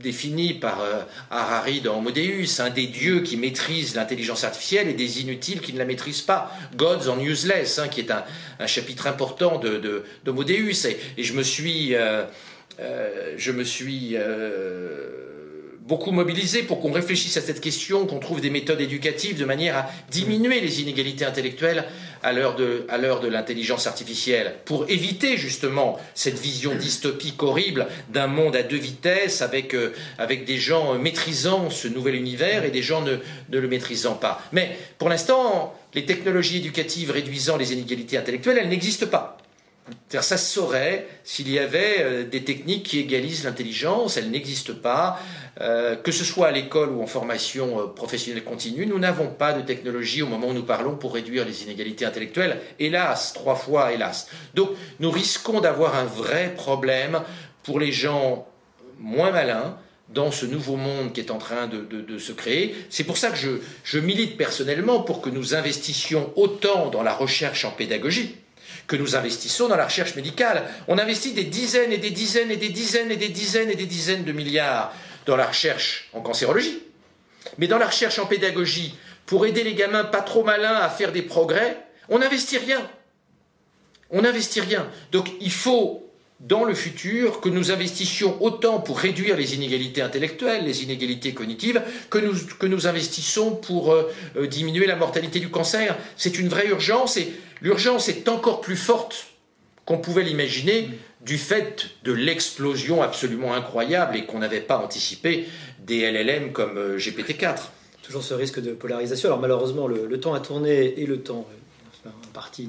défini par euh, Harari dans Modéus, un des dieux qui maîtrise l'intelligence artificielle et des inutiles qui ne la maîtrisent pas. Gods on Useless, hein, qui est un, chapitre important de, de. Et, je me suis, euh, euh, je me suis beaucoup mobilisé pour qu'on réfléchisse à cette question, qu'on trouve des méthodes éducatives de manière à diminuer les inégalités intellectuelles à l'heure de, l'intelligence artificielle, pour éviter justement cette vision dystopique horrible d'un monde à deux vitesses avec, euh, des gens maîtrisant ce nouvel univers et des gens ne, ne le maîtrisant pas. Mais pour l'instant, les technologies éducatives réduisant les inégalités intellectuelles, elles n'existent pas. Ça se saurait s'il y avait euh, des techniques qui égalisent l'intelligence, elles n'existent pas. Euh, que ce soit à l'école ou en formation euh, professionnelle continue, nous n'avons pas de technologie au moment où nous parlons pour réduire les inégalités intellectuelles. Hélas, trois fois hélas. Donc nous risquons d'avoir un vrai problème pour les gens moins malins dans ce nouveau monde qui est en train de, se créer. C'est pour ça que je, je milite personnellement pour que nous investissions autant dans la recherche en pédagogie que nous investissons dans la recherche médicale. On investit des dizaines et des dizaines et des dizaines et des dizaines et des dizaines de milliards dans la recherche en cancérologie. Mais dans la recherche en pédagogie, pour aider les gamins pas trop malins à faire des progrès, on n'investit rien. On n'investit rien. Donc il faut, dans le futur, que nous investissions autant pour réduire les inégalités intellectuelles, les inégalités cognitives, que nous, que nous investissons pour euh, euh, diminuer la mortalité du cancer. C'est une vraie urgence et l'urgence est encore plus forte qu'on pouvait l'imaginer du fait de l'explosion absolument incroyable et qu'on n'avait pas anticipé des LLM comme euh, GPT-4. Toujours ce risque de polarisation. Alors malheureusement, le, temps a tourné et le temps partie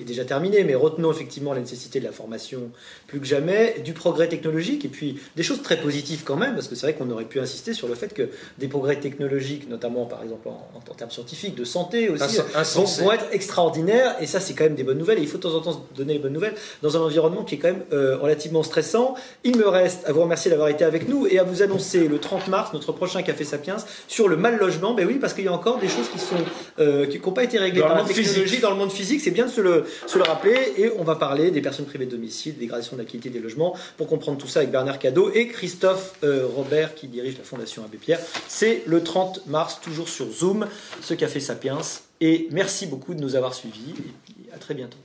est déjà terminée, mais retenons effectivement la nécessité de la formation plus que jamais, du progrès technologique et puis des choses très positives quand même, parce que c'est vrai qu'on aurait pu insister sur le fait que des progrès technologiques, notamment par exemple en, termes scientifiques, de santé aussi, vont, être extraordinaires et ça c'est quand même des bonnes nouvelles et il faut de temps en temps donner les bonnes nouvelles dans un environnement qui est quand même euh, relativement stressant. Il me reste à vous remercier d'avoir été avec nous et à vous annoncer le 30 mars notre prochain Café Sapiens sur le mal logement. Ben oui, parce qu'il y a encore des choses qui sont euh, qui n'ont pas été réglées par la technologie dans le monde physique c'est bien de se le, rappeler. Et on va parler des personnes privées de domicile, dégradation de la qualité des logements, pour comprendre tout ça avec Bernard Cadeau et Christophe euh, Robert qui dirige la Fondation Abbé Pierre. C'est le 30 mars, toujours sur Zoom, ce Café Sapiens. Et merci beaucoup de nous avoir suivis. Et à très bientôt.